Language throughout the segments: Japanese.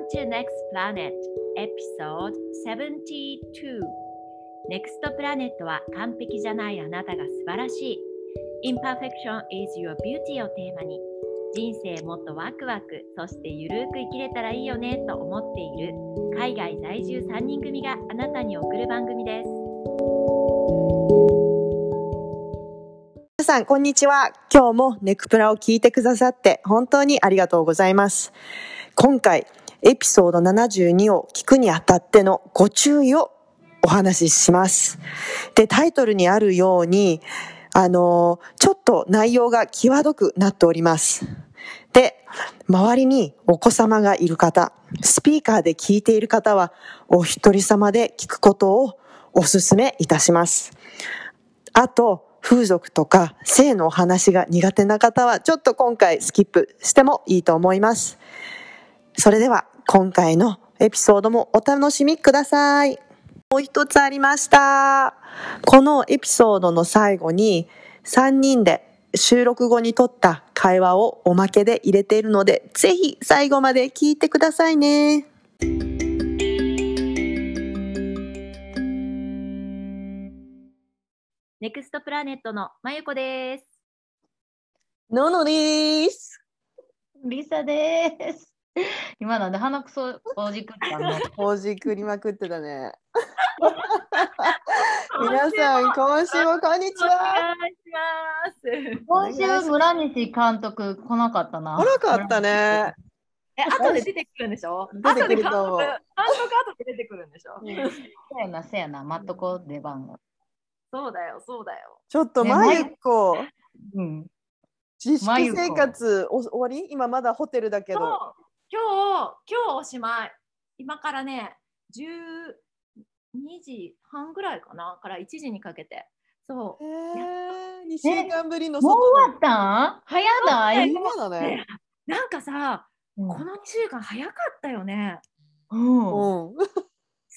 Welcome to Next Planet Episode 72 Next Planet は完璧じゃないあなたが素晴らしい。Imperfection is your beauty をテーマに。人生もっとワクワクそしてゆるく生きれたらいいよねと思っている。海外在住3人組があなたに送る番組です。皆さん、こんにちは。今日もネクプラを聞いてくださって本当にありがとうございます。今回、エピソード72を聞くにあたってのご注意をお話しします。で、タイトルにあるように、あの、ちょっと内容が際どくなっております。で、周りにお子様がいる方、スピーカーで聞いている方は、お一人様で聞くことをお勧めいたします。あと、風俗とか性のお話が苦手な方は、ちょっと今回スキップしてもいいと思います。それでは、今回のエピソードもお楽しみください。もう一つありました。このエピソードの最後に、3人で収録後に撮った会話をおまけで入れているので、ぜひ最後まで聞いてくださいね。Next Planet のまゆこですののです。リサです。今なんで鼻くそほじくったの？ほじくりまくってたね。皆さん、今週もこんにちおは。願いします今週村西監督来なかったな。来なかったね。え、後で出てくるんでしょ？出てくると思う後で監督、監督後で出てくるんでしょ？せやな、せやな、待っとこう、出番を。そうだよ、そうだよ。ちょっと、ねまゆこ、うん。自粛生活お終わり？今まだホテルだけ今ど。日、今日、今日おしまい。今からね、12時半ぐらいかなから1時にかけて。そう。へえ、2週間ぶりのもう外終わった？ん早ない、今だねね。なんかさ、うんこの2週間早かったよね。うんうん。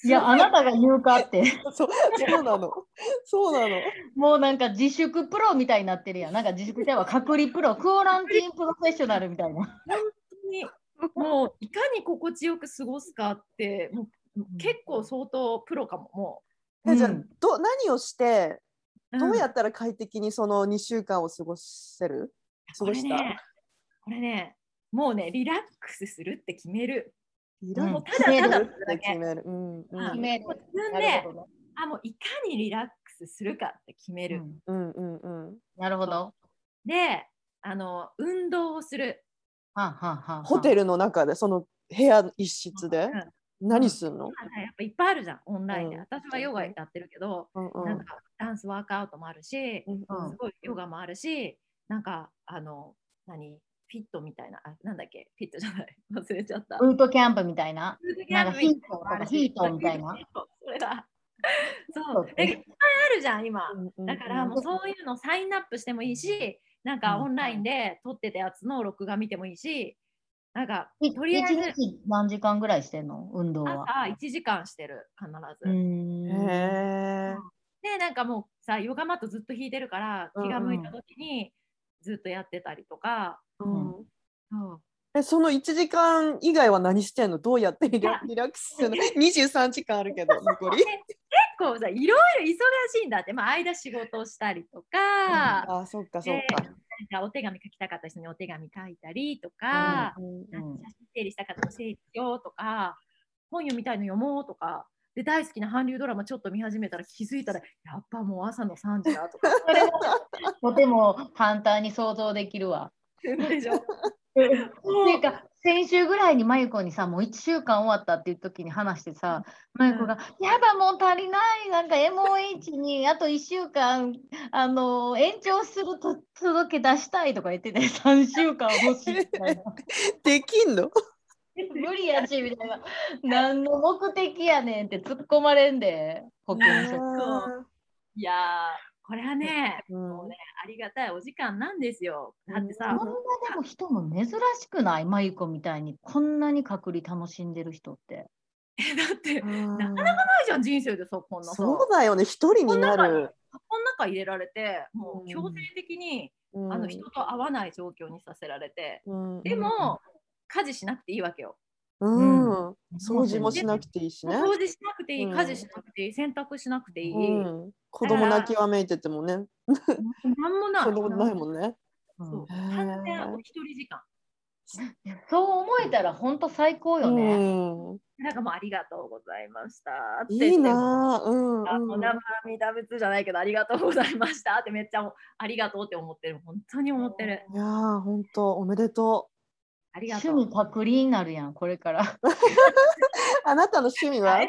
いや、あなたが言うかって。そう、そうなの。そうなの。もうなんか自粛プロみたいになってるやん。なんか自粛では隔離プロ、クオランティーンプロフェッショナルみたいな。本当に もういかに心地よく過ごすかってもう結構相当プロかももえ、じゃあうん、ど、何をして、う。どうやっったら快適にその2週間を過ごせる？過こごした？れね、これね、もうね、リラックスするって決める。リラッもうクただただ。決める？うん。うんあ決める自分なでるほどあもういかにリラックスするかって決める。うんうんうんうん。なるほど。で、あの運動をする。ホテルの中で、その部屋一室で？うん何すんの？まあやっぱいっぱいあるじゃん、オンラインで。うん。私はヨガやってるけど、うんうん。なんかダンスワークアウトもあるし、うんうん。すごいヨガもあるし、なんかあの、何？フィットみたいな、あなんだっけ？フィットじゃない、忘れちゃった。ブートキャンプみたいな？ヒートみたいな。それだ。そそういっぱいあるじゃん、今。うんうん。だからもうそういうのサインアップしてもいいし、なんかオンラインで撮ってたやつの録画見てもいいし、なんかとりあえず何時間ぐらいしてんの？運動は。朝1時間してる、必ず。んへえ。で、なんかもうさ、ヨガマットずっと引いてるから、気が向いた時にずっとやってたりとか、うん。そうえ、その1時間以外は何してんの？どうやってリラリラックスするの ?23 時間あるけど、残り。結構さ、いろいろ忙しいんだって、まあ、間仕事をしたりとか、あ、そっかそっでか。なんかお手紙書きたかった人にお手紙書いたりとか、うんうん写真整理したかったら整理しようとか、本読みたいの読もうとか、で大好きな韓流ドラマちょっと見始めたら気づいたら、やっぱもう朝の3時だとか。とても簡単に想像できるわ。でしょっていうか先週ぐらいにまゆこにさもう1週間終わったっていう時に話してさまゆこが「やだもう足りない。なんか MOH にあと1週間あの延長すると届け出したい」とか言ってて 3週間欲しいみたいな。できんの？無理やしみたいな。何の目的やねんって突っ込まれんで保健所。そういやー、これはね、うんもうね、ありがたいお時間なんですよ。だってさ、こんなでも人も珍しくない？まゆこみたいにこんなに隔離楽しんでる人って。えだって、うんなかなかないじゃん、人生でさ、こんなさ。そうだよね、一人になる。この中入れられて、もう強制的に、うんあの人と会わない状況にさせられて、うんでも、家事しなくていいわけよ。うん。ん掃除もしなくていいしね。掃除しなくていい、うん家事しなくていい、洗濯しなくていい。うん。子供泣きわめいててもね、なんもない。そんないもんね。そう完全お一人時間。そう思えたら本当最高よね。うん。なんかもうありがとうございましたって言っていいなぁ。うん、あのうん。生身ダ仏じゃないけどありがとうございましたってめっちゃありがとうって思ってる本当に思ってるいやー、本当おめでとありがとう趣味パクリになるやん、これから。う。あなたの趣味は？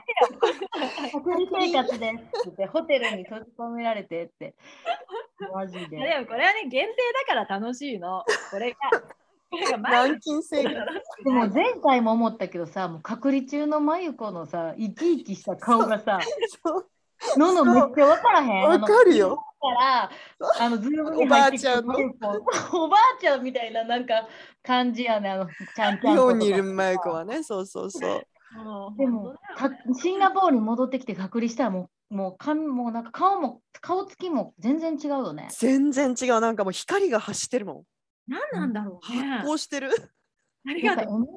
パクリ生活ですって言って、ホテルに閉じ込められてって。マジいやで。でもこれはね限定だから楽しいのこれが軟禁生活。でも前回も思ったけどさ、もう隔離中の真由子のさ、生き生きした顔がさ、ののめっちゃ分からへん。わかるよ。から、あのズームにおば入ってきあちゃんの真由子おばあちゃんみたいななんか感じやね、あの、ちゃんちゃん日本にいるマイクはね、そうそうそう。でもシンガポールに戻ってきて隔離したらもう、もう髪もなんか顔も、顔つきも全然違うよね。全然違う。なんかもう光が走ってるもん。何なんだろうね発光してる。ありがとう。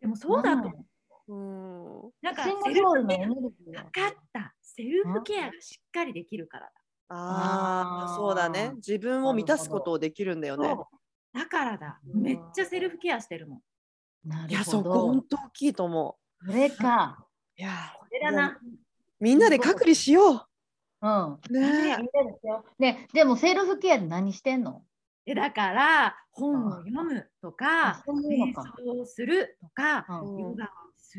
でもそうだと思ううん。なんかセルフポールのエネルギー分やかったセルフケアがしっかりできるからだああ、そうだね。自分を満たすことをできるんだよね。だからだめっちゃセルフケアしてるもんなるいや、そ。こ本当大きいと思それか。う。いや、これだなみんなで隔離しようん。う。ねみんなですよね、でもセルフケアで何してんの？でだから本を読むとか瞑か想をするとかうんヨガを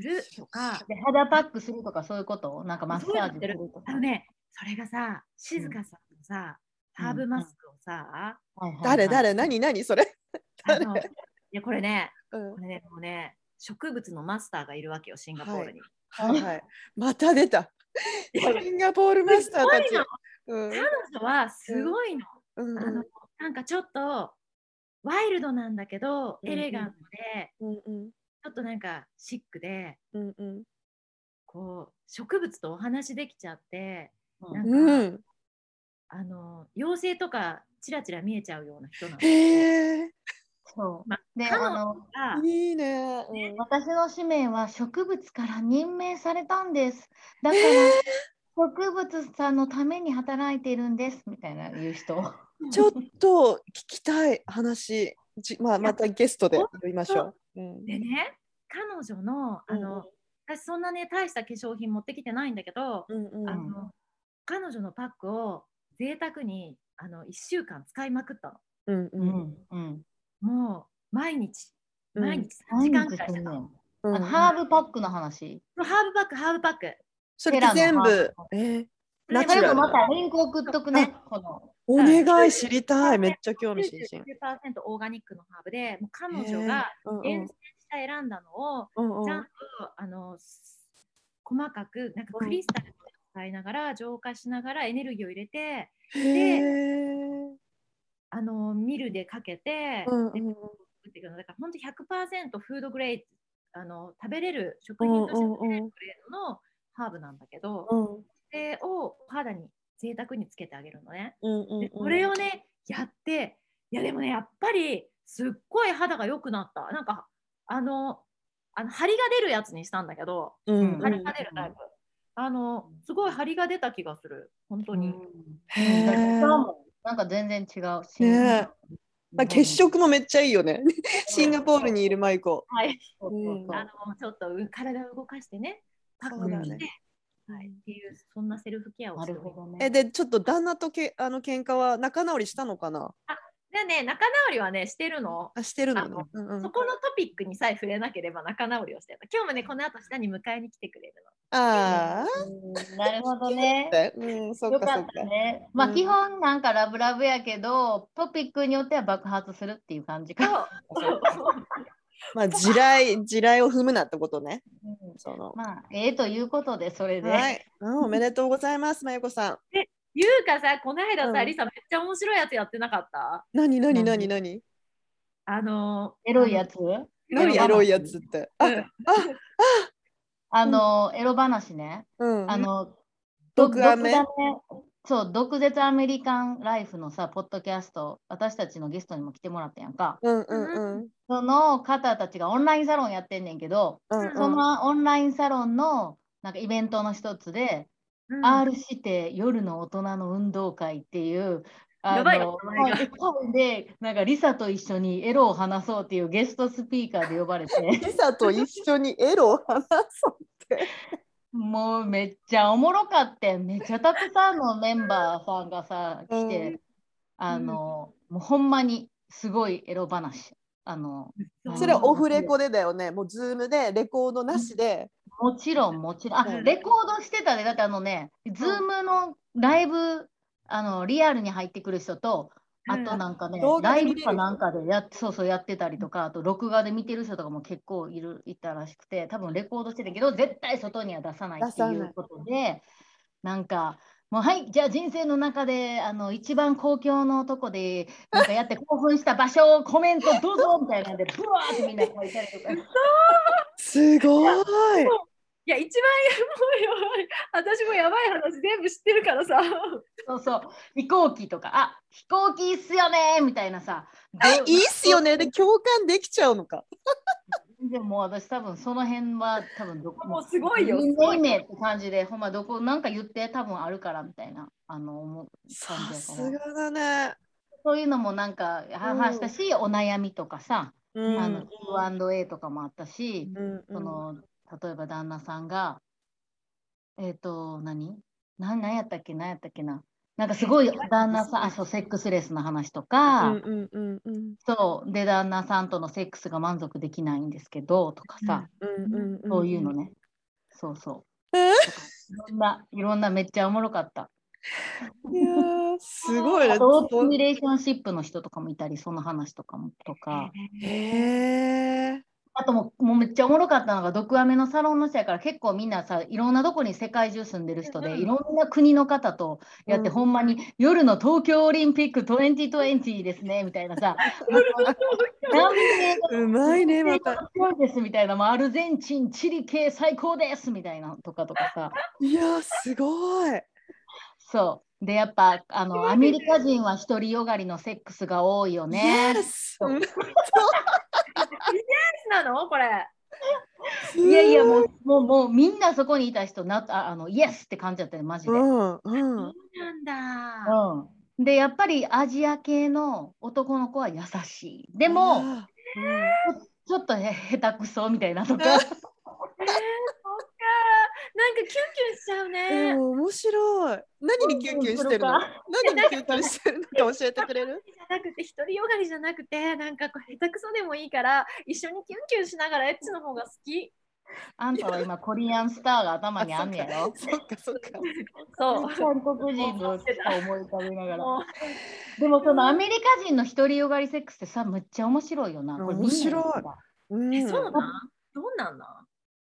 するとか。で肌パックするとかそういうこと？なんかマッサージするとか。あのねそれがさ静香さんのさハーブマスクをさはいはいはい。誰誰？何何それ？あのいやこれねうん。これねもうね植物のマスターがいるわけよシンガポールに。はい。はい。また出た。シンガポールマスターたち。すごいの。うん。彼女はすごいの。うん。あのなんかちょっとワイルドなんだけど、うんエレガントでうんうん。ちょっとなんかシックでうんうんこう植物とお話できちゃってうんなんか、うん。あの妖精とかチラチラ見えちゃうような人なの。へえ。そう。まで、彼女あの、がいいね。うん私の使命は植物から任命されたんです。だから、植物さんのために働いているんですみたいな言う人。ちょっと聞きたい話。じまあまたゲストで呼びましょう。うんでね彼女のあの、私そんなね大した化粧品持ってきてないんだけど、うんうんあの彼女のパックを贅沢にあの1週間使いまくったの。うんううんんうん。もう毎日うん毎日3時間くらいしてたの。うんあのハーブパックの話。ハーブパックハーブパック。それ全部えーナチュラルまたリンク送っとくね。このお願い知りたいめっちゃ興味津々。99%オーガニックのハーブでもう彼女が厳選した選んだのをうんうんちゃんとあのす細かくなんかクリスタルを使いながら浄化しながらエネルギーを入れてへーあのミルでかけて、うんうんで作っていくのだから本当100%フードグレードあの食べれる食品として食べれるグレードのハーブなんだけど、うんそれをお肌に贅沢につけてあげるのね。うんうんうん。でこれをねやっていやでもねやっぱりすっごい肌が良くなった。なんかあのあの張りが出るやつにしたんだけどうんうん張りが出るタイプ、あのすごい張りが出た気がする。本当に、へだってー。今日もなんか全然違う。し。ねまあ、血色もめっちゃいいよね。シンガポールにいるマイコ。はい。そうそうそう。あのちょっとう体を動かしてねパックそうだにして、ねはい、っていうそんなセルフケアをなしておりまするほどね。え、で、ちょっと旦那とけあの喧嘩は仲直りしたのかな？でね仲直りはねしてるのあ、してるのあのね。うんうんそこのトピックにさえ触れなければ仲直りをしてる今日もねこの後下に迎えに来てくれるあうんなるほどね。あ。うん、そっよかっかそっか。たね。まあ、うん基本なんかラブラブやけど、トピックによっては爆発するっていう感じか。の。まあ、地雷、地雷を踏むなってことね。うんその。まあ、ええということで、それで。はい、うん。おめでとうございます、まゆこさん。ゆうかさ、この間さ、うんリサめっちゃ面白いやつやってなかった？なになにな何？になにあのー、エロいやつ？何？エロいやつって。あ、うんあの、エロ話ね。うん。あの、毒アメそう、毒舌アメリカンライフのさ、ポッドキャスト、私たちのゲストにも来てもらったやんか。うんうんうん。その方たちがオンラインサロンやってんねんけど、うんそのオンラインサロンのなんかイベントの一つで、うん。R して夜の大人の運動会っていう、あので、なんかリサと一緒にエロを話そうっていうゲストスピーカーで呼ばれて、リサと一緒にエロを話そうって。もうめっちゃおもろかってん、めっちゃたくさんのメンバーさんがさ、来て、うんあの、もうほんまにすごいエロ話。あの、それはオフレコでだよね。もう Zoom でレコードなしで。もちろん、もちろん。あ、うんレコードしてたで、だってあのね、 Zoom のライブ、あの、リアルに入ってくる人と、あとなんかね、ライブかなんかでやっそうそうやってたりとか、あと録画で見てる人とかも結構いるいたらしくて、多分レコードしてたけど、絶対外には出さないっていうことで、なんか、もうはい、じゃあ人生の中であの一番公共のとこでなんかやって興奮した場所をコメントどうぞみたいなんで、ブワーってみんな書いたりとか。すごい。いや、一番やばい。私もやばい話全部知ってるからさ。そうそう、飛行機とか、あ飛行機いいっすよねみたいなさ。どいいっすよね。で共感できちゃうのか。でも私多分その辺は多分どこもうすごいよ人すごい間名って感じで、ほんまどこなんか言って多分あるからみたいな、あの、思うさ感じだす。がだね。そういうのもなんか話したし、お悩みとかさ、うんあの Q&A とかもあったし、うんその例えば旦那さんが、えっ、と、何？何何やったっけ？何やったっけな？なんかすごい旦那さん、あ、そう、セックスレスの話とか、うんうんうんうんそう、で、旦那さんとのセックスが満足できないんですけど、とかさ、うんうんんそういうのね。そうそう。え？ーいろんな、いろんなめっちゃおもろかった。いやーすごいねオープンリレーションシップの人とかもいたり、その話とかも、とか。へえ。あともう、もうめっちゃおもろかったのが、毒アメのサロンの人やから、結構みんなさ、いろんなとこに世界中住んでる人で、うん。いろんな国の方とやって、うん。ほんまに夜の東京オリンピック2020ですね、みたいなさ、うまいね、また。すごいですみたいな、もうアルゼンチン、チリ系最高ですみたいなとかとかさ、いやー、すごい。そう。で、やっぱ、あの、アメリカ人は独りよがりのセックスが多いよね。Yes なの？これ。いやいや、もう、もう、もうみんなそこにいた人な、ああの、イエスって感じだったよ、マジで。うんうんそうなんだ。うん。で、やっぱりアジア系の男の子は優しい。でも、あちょっとへ下手くそみたいなとか。えー、そっか。なんかキュンキュンしちゃうーね。うん面白い。何にキュンキュンしてるの？うん何にキュンキュンしてるのか教えてくれる？なくて、独りよがりじゃなくて、なんかこう下手くそでもいいから、一緒にキュンキュンしながらエッチの方が好き。あんたは今、コリアンスターが頭にあんねやろ？そっかそっか。そう。韓国人の思い浮かべながら。でもそのアメリカ人の独りよがりセックスってさ、むっちゃ面白いよな。面白いえ、そうなん？どうなんなん？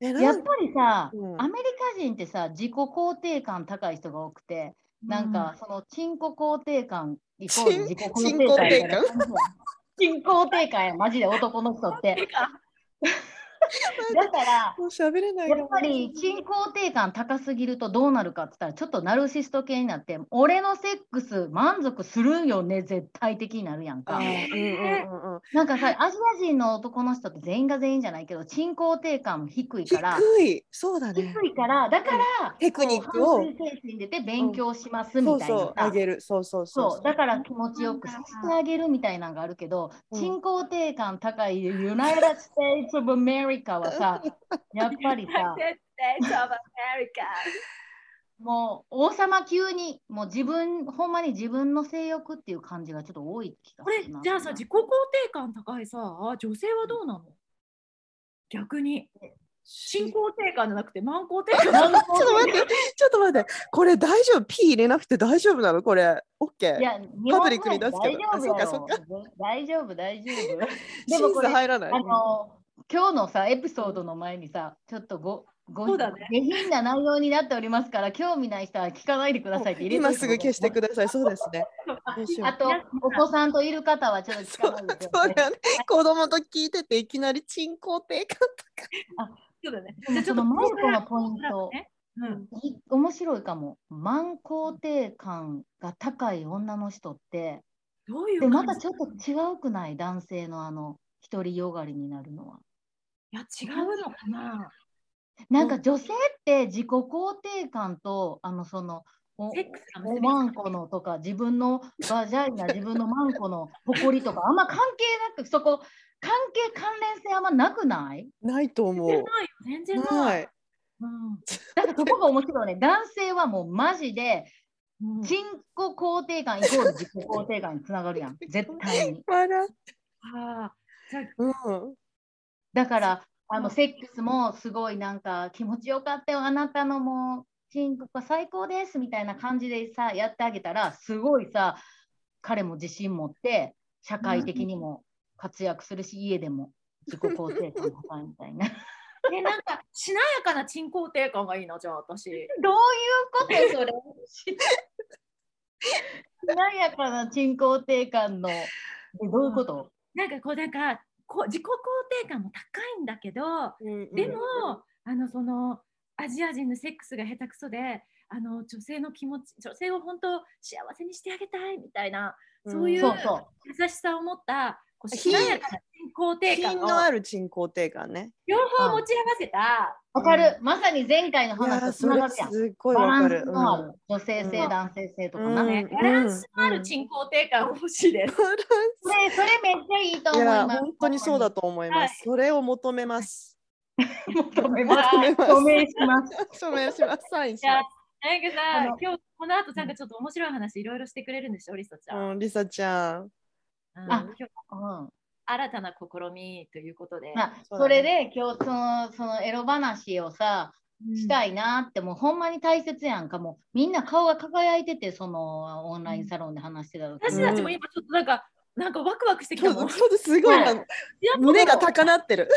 えなんやっぱりさ、うんアメリカ人ってさ、自己肯定感高い人が多くて、なんかそのチンコ肯定感イコール自己肯定感みたいな感じやん。チン肯定感や、マジで男の人って。だから、もう喋れないよやっぱりチン肯定感高すぎるとどうなるかって言ったら、ちょっとナルシスト系になって、俺のセックス満足するよね、絶対的になるやんか。なんかさ、アジア人の男の人って全員が全員じゃないけど、チン肯定感も低いから、低い。そうだね。低いから、だから、テクニックを精神出て勉強しますみたいなそうそうあさ。げる。そうそうそうそう、だから気持ちよくさせてあげるみたいなのがあるけど、うん。人肯定感高い United States of America はさ、やっぱりさ、America もう王様級に、もう自分、ほんまに自分の性欲っていう感じがちょっと多い気がこれするな。じゃあさ自己肯定感高いさ女性はどうなの？逆に進肯定感じゃなくて満肯定感ちょっと待って、ちょっと待って、これ大丈夫 ?P 入れなくて大丈夫なの？これ、OK? いや、パブリックに出すけど大丈夫大丈夫、大丈夫。で審もこれ査入らない。あの今日のさエピソードの前にさちょっとごごそうだね。下品な内容になっておりますから興味ない人は聞かないでくださいって入れ今すぐ消してください。そうですね。あとお子さんといる方はちょっと聞かないでください。ね。子供と聞いてていきなり鎮肯定感とか。そうだね。でもそのマイコのポイント。ねうん。い面白いかも。慢肯定感が高い女の人って、どういうでまたちょっと違うくない？男性のあの独りよがりになるのは。いや違うのかな？なんか女性って自己肯定感とあのそのおセックスがおまんこのとか自分のバジャイナ自分のマンコの誇りとかあんま関係なくそこ関係関連性あんまなくない？ないと思う。全然ないよ全然なない。い。うん、だからそこが面白いね。男性はもうマジでうん。自己肯定感イコール自己肯定感につながるやん。絶対に。あうん。だからあうん。のセックスもすごいなんか気持ちよかったよ。あなたのもうチンコが最高ですみたいな感じでさやってあげたらすごいさ彼も自信持って社会的にも活躍するし、家でも自己肯定感高いみたいな。えなんかしなやかな鎮肯定感がいいなじゃあ私。どういうことよそれ。しなやかな鎮肯定感の。えどういうこと、なんかこうなんかこう自己肯定感も高いんだけど、うんでも、あのそのアジア人のセックスが下手くそであの女性の気持ち女性を本当幸せにしてあげたいみたいなそういう。優しさを持ったこう品しなやかな肯定感を品のあるね。両方持ち合わせた、わかる、まさに前回のい話とつながるやん。すっごいバランわかる。スのある、女性性、うん男性性とかうんな。ねバランスのある鎮肯定感欲しいです。それそれめっちゃいいと思います。本当にそうだと思いまはいす。それを 求めます。求めます。求めます署名します。署名します。サインしじゃあまなんかさ今日この後なんかちょっと面白い話いろいろしてくれるんでしょリサちす。ゃん。うん、リサちゃん。うんあ今日うん新たな試みということで。まあ、それで今日そのそのエロ話をさしたい。いなってもうほんまに大切やんかもうみんな顔が輝いててそのオンラインサロンで話してた時私たちも今ちょっとなんか、なんかワクワクしてきたもん。すごいなはい。胸が高鳴ってる。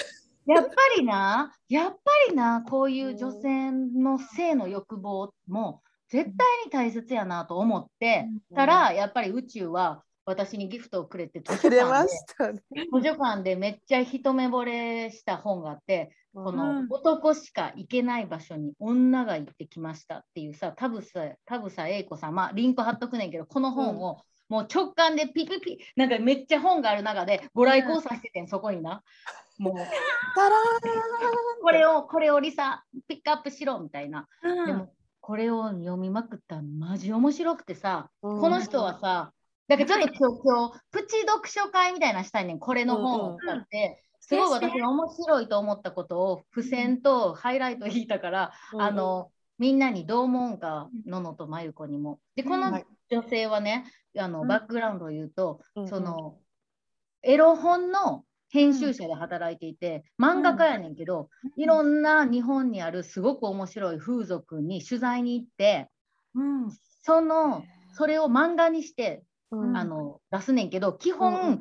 やっぱりなやっぱりなこういう女性の性の欲望も絶対に大切やなと思ってたらやっぱり宇宙は私にギフトをくれて図書館で。ね。図書館でめっちゃ一目惚れした本があってこのうん男しか行けない場所に女が行ってきましたっていうさ田房田房栄子さんまあリンク貼っとくねんけどこの本をもう直感でピピピなんかめっちゃ本がある中でご来光させててんそこにな。もうこれをこれをリサピックアップしろみたいな。うん。でもこれを読みまくったらマジ面白くてさこの人はさ、だからちょっと今日、今日プチ読書会みたいなのしたいねん、これの本を使って、すごい私が面白いと思ったことを付箋とハイライト引いたから、うんあの、みんなにどう思うんか、ののとまゆこにも。で、このはい女性はね、あのうん。バックグラウンドを言うと、うんその、エロ本の編集者で働いていて、漫画家やねんけど、いろんな日本にあるすごく面白い風俗に取材に行って、うん。そのそれを漫画にして、うんあの出すねんけど基本ん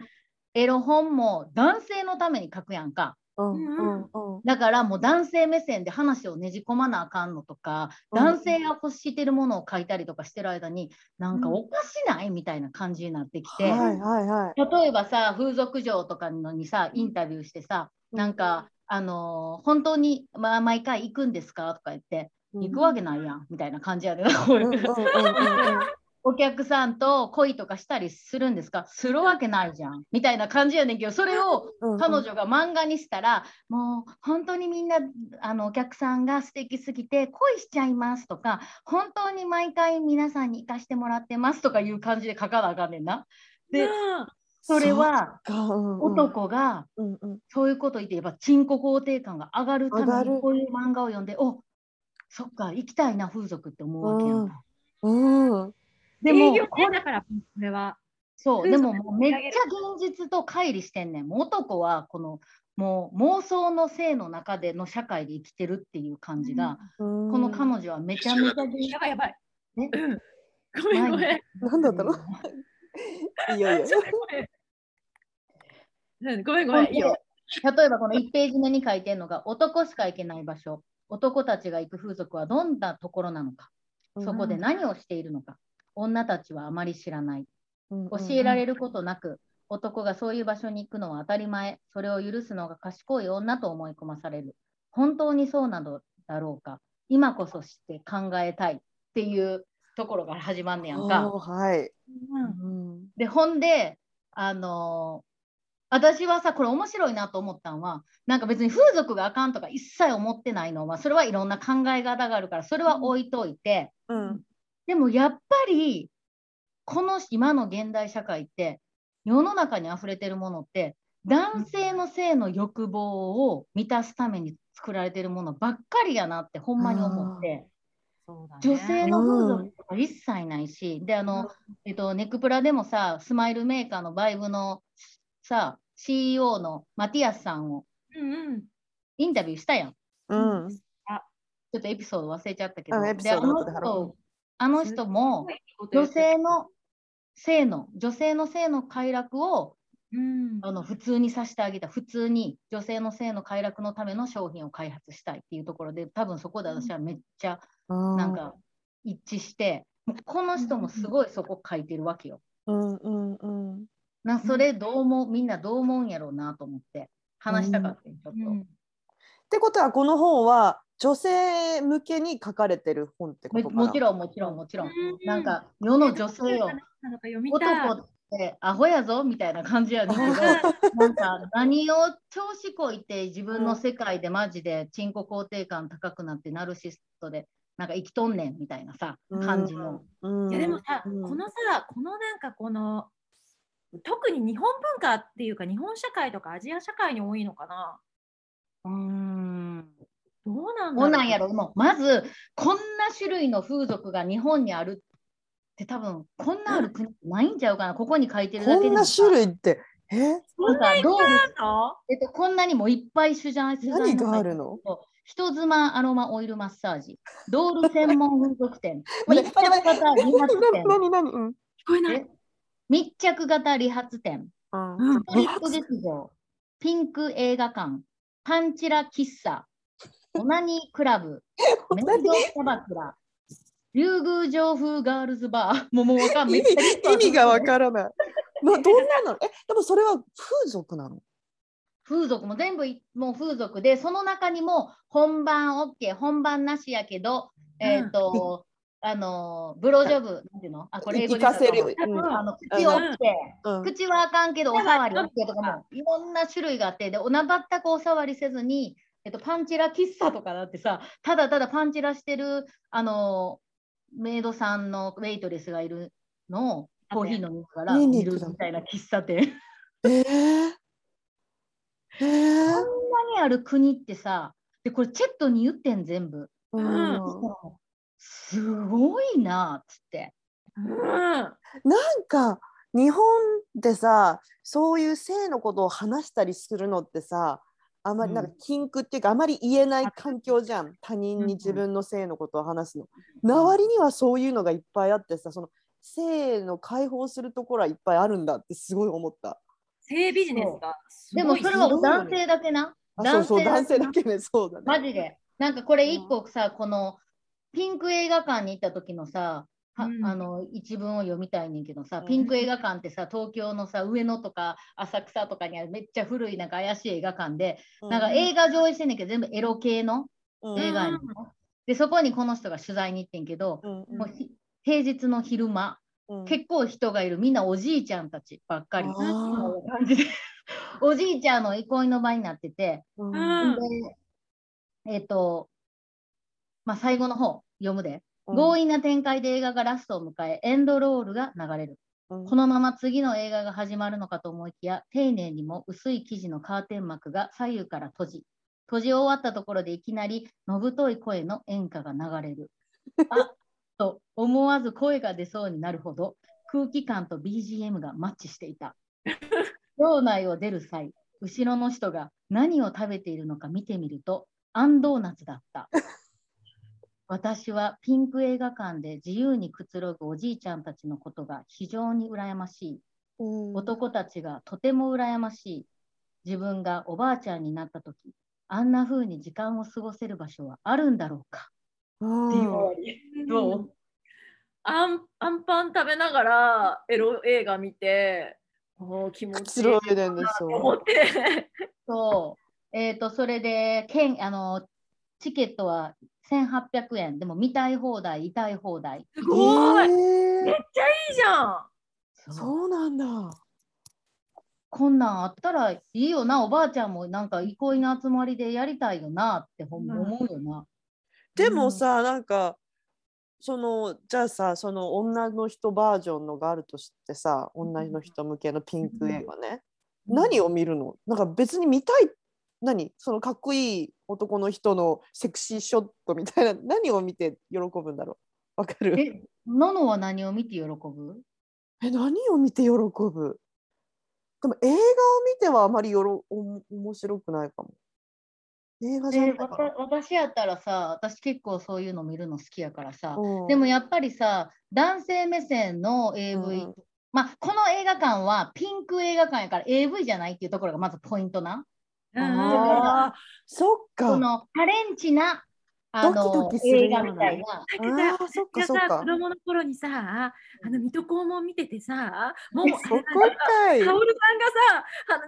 エロ本も男性のために書くやんか。うんうんうん。だからもう男性目線で話をねじ込まなあかんのとかうん。男性が欲してるものを書いたりとかしてる間になんかおかしないみたいな感じになってきて、はいはいはい。例えばさ風俗嬢とかのにさインタビューしてさなんかあのー本当に、まあ、毎回行くんですかとか言って行くわけないやんみたいな感じやで、こ お客さんと恋とかしたりするんですか？するわけないじゃん。みたいな感じやねんけどそれをうんうん。彼女が漫画にしたら、もう本当にみんなあのお客さんが素敵すぎて恋しちゃいますとか本当に毎回皆さんに行かしてもらってますとかいう感じで書かなあかんねんな。でうんそれは男がうんうん。そういうこと言ってやっぱ鎮コ肯定感が上がるためにこういう漫画を読んでおそっか行きたいな風俗って思うわけやんか。うんでも営業こだからこれは。そう、でももうめっちゃ現実と乖離してんねん。もう男はこのもう妄想の性の中での社会で生きてるっていう感じが、うんこの彼女はめちゃめちゃ現やばいやばい。ごめんごめん。なんだったの？いやいや。うんごめんごめん。いいよ。例えばこの1ページ目に書いてるのが男しか行けない場所男たちが行く風俗はどんなところなのかそこで何をしているのか女たちはあまり知らない。教えられることなく男がそういう場所に行くのは当たり前。それを許すのが賢い女と思い込まされる。本当にそうなのだろうか。今こそ知って考えたいっていうところから始まんねやんか。はい。うん。うんでほんであのー私はさこれ面白いなと思ったんはなんか別に風俗があかんとか一切思ってないのはそれはいろんな考え方があるからそれは置いといて、うんでもやっぱりこの今の現代社会って世の中に溢れてるものって男性の性の欲望を満たすために作られてるものばっかりやなってほんまに思って。そうだね。女性の風俗とか一切ないし、であの、えっと、ネクプラでもさ、スマイルメーカーのバイブのさ、CEO のマティアスさんをうんうん。インタビューしたやん。ちうん。ょっとエピソード忘れちゃったけど、うんエピであのあの人も女性の性の、女性の性の快楽をうん。あの普通にさせてあげた、普通に女性の性の快楽のための商品を開発したいっていうところで、多分そこで私はめっちゃうん。なんか一致して、もうこの人もすごいそこ書いてるわけよ。うんうんうん。なそれどう思う、みんなどう思うんやろうなと思って話したかったよちょっと。うん。ってことはこの本は女性向けに書かれてる本ってこめとかな？もちろんもちろんもちろん。うん。なんか世の女性をなんか読みたい。男ってアホやぞみたいな感じやねんけど なんか何を調子こいて自分の世界でマジでチンコ肯定感高くなってナルシストでなんか生きとんねんみたいなさ感じの。うん。いやでもさ、うんこのさこのなんかこの特に日本文化っていうか日本社会とかアジア社会に多いのかな？うーんどうなんだろう。どうなんやろもうまずこんな種類の風俗が日本にあるって多分こんなある国ないんちゃうかな。ここに書いてるだこんなけでもさ。種類ってえ？なんかどうえっと、こんなにもいっぱい取材取材何があるの？人妻アロマオイルマッサージ、ドール専門風俗店、密着型理髪店、何？何？うん聞こえないえ密着型理髪店、うんうんトリップ劇場、ピンク映画館、パンチラ喫茶、オナニークラブ、メイドキャバクラ、竜宮城風ガールズバー、も うもうわかんない。意味意味がわる。からない。な どんなの？えでもそれは風俗なの？風俗も全部いもう風俗で、その中にも本番 OK、本番なしやけど、えっ、と、あの、ブロジョブ、なんていうの？あ、これ英語でうんあの口 OK、うん。口はあかんけど、お触り OK とかも、いろんな種類があって、で、おなばったくお触りせずに、えっと、パンチラ喫茶とかだってさ、ただただパンチラしてる、あの、メイドさんのウェイトレスがいるのを、コーヒー飲みながら見るみたいな喫茶店。えー、えーこんなにある国ってさ、で、これチェットに言ってん、全部。うんすごいなっつって。うんなんか日本でさそういう性のことを話したりするのってさあまりなんかうん禁句っていうか、あまり言えない環境じゃん。他人に自分の性のことを話すの。周りにはそういうのがいっぱいあってさその性の解放するところはいっぱいあるんだってすごい思った。性ビジネスがすでもそれは男性だけな？あそうそう男性だけけね。そうだね。マジで。なんかこれ一個さ、このピンク映画館に行った時のさ、はうん。あの一文を読みたいねんけどさ、うん。ピンク映画館ってさ、東京のさ、上野とか浅草とかにあるめっちゃ古いなんか怪しい映画館で、なんか映画上映してんねんけど、全部エロ系のうん。映画やねんで、そこにこの人が取材に行ってんけど、うんうん。もうひ平日の昼間、うん。結構人がいる、みんなおじいちゃんたちばっかり。あー。感じで。おじいちゃんの憩いの場になってて、うんうん。で、えっ、と、まあ、最後の方、読むで。うん強引な展開で映画がラストを迎え、エンドロールが流れる。うんこのまま次の映画が始まるのかと思いきや、丁寧にも薄い生地のカーテン幕が左右から閉じ、閉じ終わったところでいきなりのぶとい声の演歌が流れる。あと思わず声が出そうになるほど空気感と BGM がマッチしていた。場内を出る際、後ろの人が何を食べているのか見てみると、アンドーナツだった。私はピンク映画館で自由にくつろぐおじいちゃんたちのことが非常に羨ましい。うん男たちがとても羨ましい。自分がおばあちゃんになった時、あんな風に時間を過ごせる場所はあるんだろうか。どう？アンアンパン食べながらエロ映画見て、おー気持ちいいくつろいでんでしと思ょって。そう。えっ、と、それで、けんあのチケットは1800円。でも見たい放題、痛い放題。すごい、えめっーちゃいいじゃん。そう。そうなんだ。こんなんあったらいいよな、おばあちゃんもなんか憩いの集まりでやりたいよなってほんまうん。思うよな。でもさ、なんかそのじゃあさその女の人バージョンのがあるとしてさ女の人向けのピンク映画ね、何を見るの？なんか別に見たい？何？そのかっこいい男の人のセクシーショットみたいな何を見て喜ぶんだろう？わかる？え、ののは何を見て喜ぶ？え何を見て喜ぶ？でも映画を見てはあまりよろお面白くないかも。映画じゃない私やったらさ、私結構そういうの見るの好きやからさ、うん。でもやっぱりさ、男性目線の AV、うん。まあ、この映画館はピンク映画館やから AV じゃないっていうところがまずポイントな。うんあーそっか。そのタレンチなあのドキドキする映画みたいな。なんかあーそっかさ、そっか。子供の頃にさ、あの水戸黄門見ててさ、もう、そこかい。カオルさんがさ、あの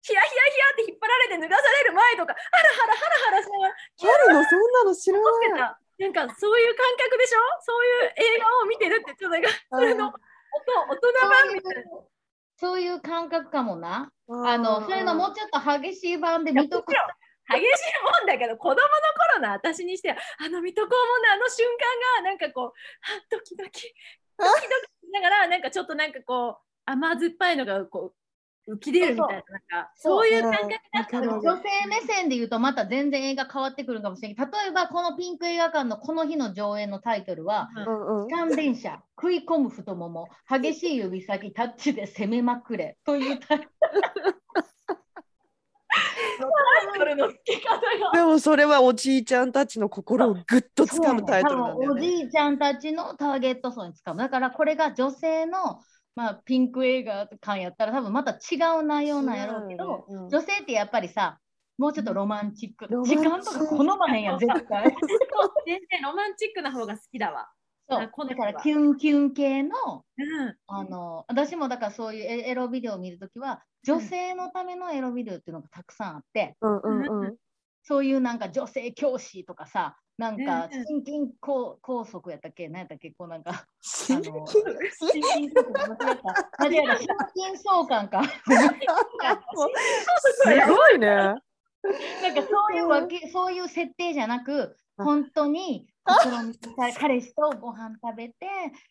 ヒヤヒヤヒヤって引っ張られて脱がされる前とか、ハラハラハラハラしながら、キャあるのそんなの知らないた。なんかそういう感覚でしょ？そういう映画を見てるって、ちょっとなんか、それの音大人版みたいな。そういう感覚かもな。ああのそれのもうちょっと激しい版で見とく。激しいもんだけど子供の頃の私にしてはあの水戸黄門のあの瞬間がなんかこうはドキドキドキドキしながらなんかちょっとなんかこう甘酸っぱいのがこう浮き出るみたいななんかそういう感覚だったうんの女性目線で言うとまた全然映画変わってくるかもしれない。例えばこのピンク映画館のこの日の上映のタイトルはうんうん「機関電車食い込む太もも激しい指先タッチで攻めまくれ」というタイトル。でもそれはおじいちゃんたちの心をぐっとつかむタイトルなんだよ多分おね。じいちゃんたちのターゲット層に使う。だからこれが女性の、まあ、ピンク映画館やったら多分また違う内容なんやろうけど、ね。うん。女性ってやっぱりさ、もうちょっとロマンチック。時間とか好まへんやん、絶対。全然ロマンチックな方が好きだわ。そう。だからキュンキュン系のうん。あの私もだからそういうエエロビデオを見るときは女性のためのエロビデオっていうのがたくさんあって、うんうんうん。そういうなんか女性教師とかさなんか心筋梗梗塞やったっけ？何やったっけ？こうなんか心筋梗塞。心筋相関か。すごいね。なんかそういうわけそういう設定じゃなく本当に 彼氏とご飯食べて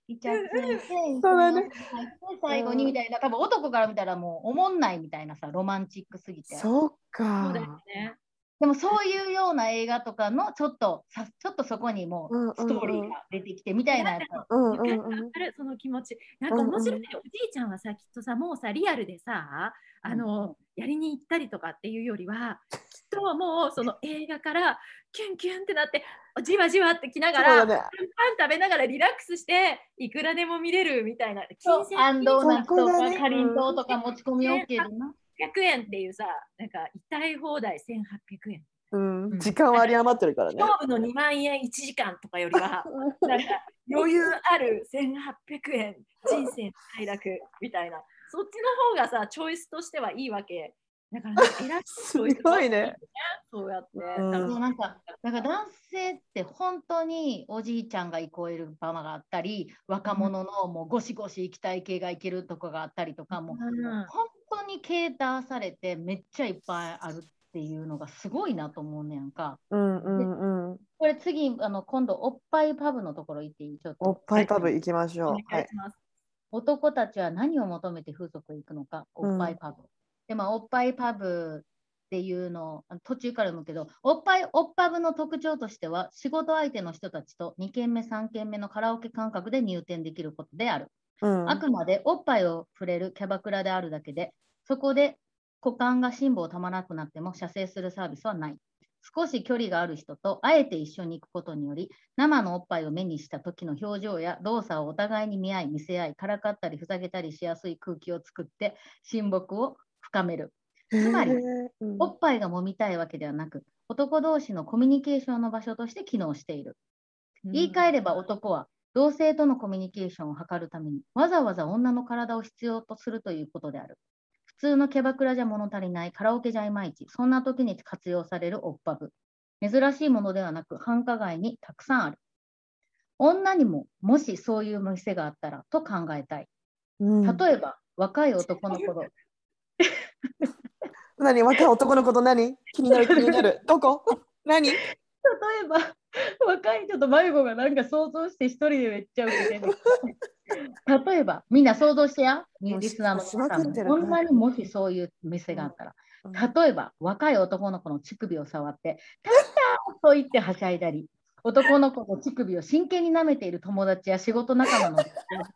イチャついてそうだね。一緒に入って最後にみたいな。多分男から見たらもうおもんないみたいなさロマンチックすぎて。そうそうかだ。よね。でもそういうような映画とかのちょっとさちょっとそこにもうストーリーが出てきてみたいなやつ。その気持ち。なんか面白いね、おじいちゃんはさ、きっとさ、もうさ、リアルでさ、あの、やりに行ったりとかっていうよりは、きっともうその映画からキュンキュンってなって、じわじわってきながら、ね。パン食べながらリラックスして、いくらでも見れるみたいな、金銭アンドーナツとかかりんとうとか持ち込み OK でな。100円っていうさ、なんか痛い放題1800円。うん。時間は有り余ってるからね。勝負の2万円1時間とかよりは、なんか余裕ある1800円人生快楽みたいなそっちの方がさチョイスとしてはいいわけだから、ね、選ぶすごいね。そうやって、うんだからなんかだから男性って本当におじいちゃんが行こえる場があったり若者のもうゴシゴシ行きたい系が行けるとこがあったりとかもううん本当にケーターされてめっちゃいっぱいあるっていうのがすごいなと思うねやんか。うんうんうん。これ次あの今度おっぱいパブのところ行っていい？ちょっとおっぱいパブ行きましおょう。はい。男たちは何を求めて風俗へ行くのか、うんおっぱいパブ。で、まあ、おっぱいパブっていうの途中から読むけど、おっぱい、おっパブの特徴としては、仕事相手の人たちと2軒目、3軒目のカラオケ感覚で入店できることである。うん。あくまでおっぱいを触れるキャバクラであるだけで、そこで股間が辛抱たまらなくなっても射精するサービスはない。少し距離がある人とあえて一緒に行くことにより、生のおっぱいを目にした時の表情や動作をお互いに見合い、見せ合い、からかったりふざけたりしやすい空気を作って、親睦を深める。つまりおっぱいが揉みたいわけではなく、男同士のコミュニケーションの場所として機能している。言い換えれば男は同性とのコミュニケーションを図るためにわざわざ女の体を必要とするということである。普通のキャバクラじゃ物足りない、カラオケじゃいまいち、そんな時に活用されるオッパブ。珍しいものではなく繁華街にたくさんある。女にももしそういう店があったらと考えたい。うん例えば、若い男の子の 何若い男の子と何？気になる気になる。どこ？何？例えば、若い人と迷子がなんか想像して一人でめっちゃ受けてる。例えば、みんな想像してや、リスナーのし皆さんも。しまくってるこんなにもしそういう店があったら、例えば、若い男の子の乳首を触って、たったと言ってはしゃいだり、男の子の乳首を真剣に舐めている友達や仕事仲間の人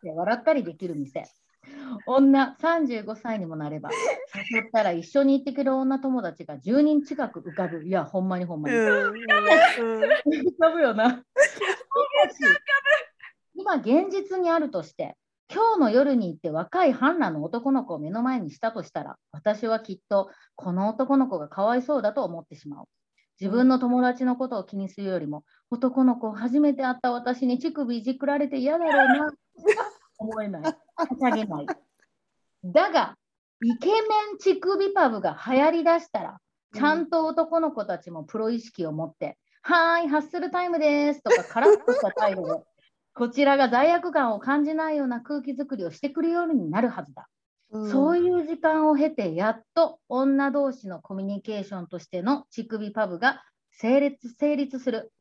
が笑ったりできる店。女35歳にもなれば、誘ったら一緒に行ってくれる女友達が10人近く浮かぶ。いや、ほんまにほんまに。浮かぶよな。今現実にあるとして、今日の夜に行って若い半裸の男の子を目の前にしたとしたら、私はきっとこの男の子がかわいそうだと思ってしまう。自分の友達のことを気にするよりも、男の子を初めて会った私に乳首いじくられて嫌だろうな、思えない。はしゃげない。だが、イケメン乳首パブが流行りだしたら、ちゃんと男の子たちもプロ意識を持って、はーい、ハッスルタイムですとか、カラッとした態度で、こちらが罪悪感を感じないような空気作りをしてくるようになるはずだ。そういう時間を経て、やっと女同士のコミュニケーションとしての乳首パブが成立成立する。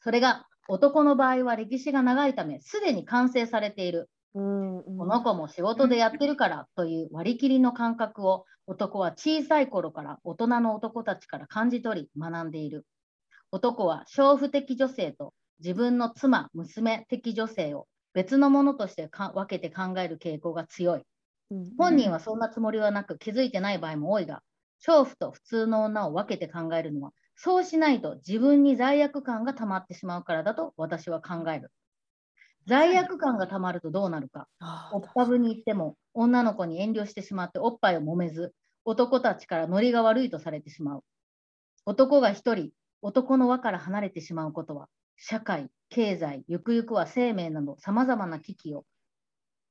それが男の場合は歴史が長いため、すでに完成されている。うんうんこの子も仕事でやってるからという割り切りの感覚を男は小さい頃から大人の男たちから感じ取り学んでいる。男は娼婦的女性と自分の妻、娘的女性を別のものとしてか分けて考える傾向が強い。うん本人はそんなつもりはなく気づいてない場合も多いが、娼婦と普通の女を分けて考えるのは、そうしないと自分に罪悪感が溜まってしまうからだと私は考える。罪悪感が溜まるとどうなるか。あおっぱぶに行っても女の子に遠慮してしまっておっぱいを揉めず、男たちからノリが悪いとされてしまう。男が一人、男の輪から離れてしまうことは、社会、経済、ゆくゆくは生命など様々な危機を、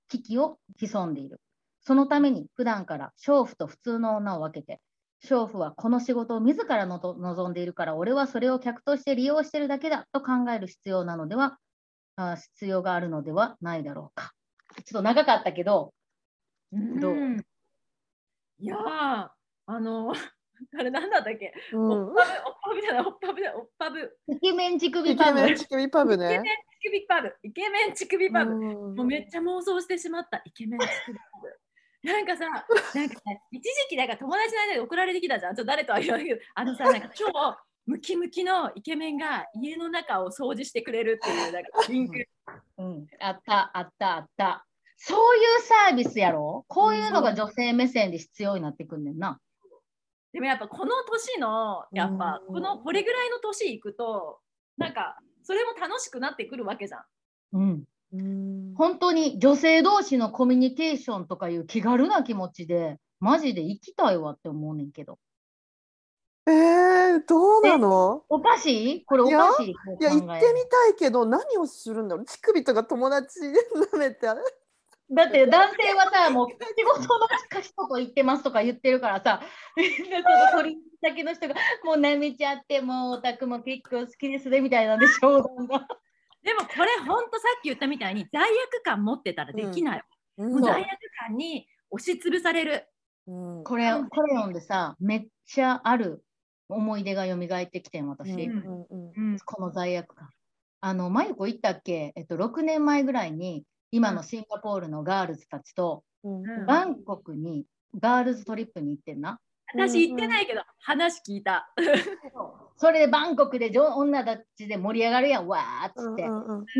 危機を潜んでいる。そのために普段から娼婦と普通の女を分けて、娼婦はこの仕事を自らのと望んでいるから、俺はそれを客として利用しているだけだと考える必要なのでは、あ必要があるのではないだろうか。ちょっと長かったけど、どうんいやー、あの、あれなんだったっけ、うんおっぱぶ、おっぱぶじゃない、おっぱぶじゃない、おっぱぶ。イケメン乳首イパブ。ケメン乳首パブイケメンね。乳首パブ。イケメン乳首パブ。うんもうめっちゃ妄想してしまった。イケメン乳首パブ。なんかさ、なんかね、一時期なんか友達の間で送られてきたじゃん。ちょっと誰とは言わないけど、あのさ、なんか超ムキムキのイケメンが家の中を掃除してくれるっていう、なんかリンク。うん、あった、あった、あった。そういうサービスやろ？こういうのが女性目線で必要になってくんねんな。でもやっぱこの年の、やっぱうんこのこれぐらいの年いくと、なんかそれも楽しくなってくるわけじゃん。うん。うん。本当に女性同士のコミュニケーションとかいう気軽な気持ちで、マジで行きたいわって思うねんけど。えー、どうなの？おかしいこれおかしいいや行ってみたいけど何をするんだろう？乳首とか友達で舐めて。あれだって男性はさ、もう仕事の人と行ってますとか言ってるからさ、みんなその取り先の人がもう舐めちゃって、もうオタクも結構好きですねみたいなんでしょうが。でもこれほんとさっき言ったみたいに罪悪感持ってたらできない。もう罪悪感に押しつぶされる。うんこれ、これ読んでさ、めっちゃある思い出が蘇ってきてん、私。うんうんうんうんこの罪悪感。あの、まゆこ行ったっけ？えっと、6年前ぐらいに、今のシンガポールのガールズたちと、うんうんバンコクにガールズトリップに行ってんな。私行ってないけど、話聞いた。それでバンコクで女女たちで盛り上がるやん、わーっつって。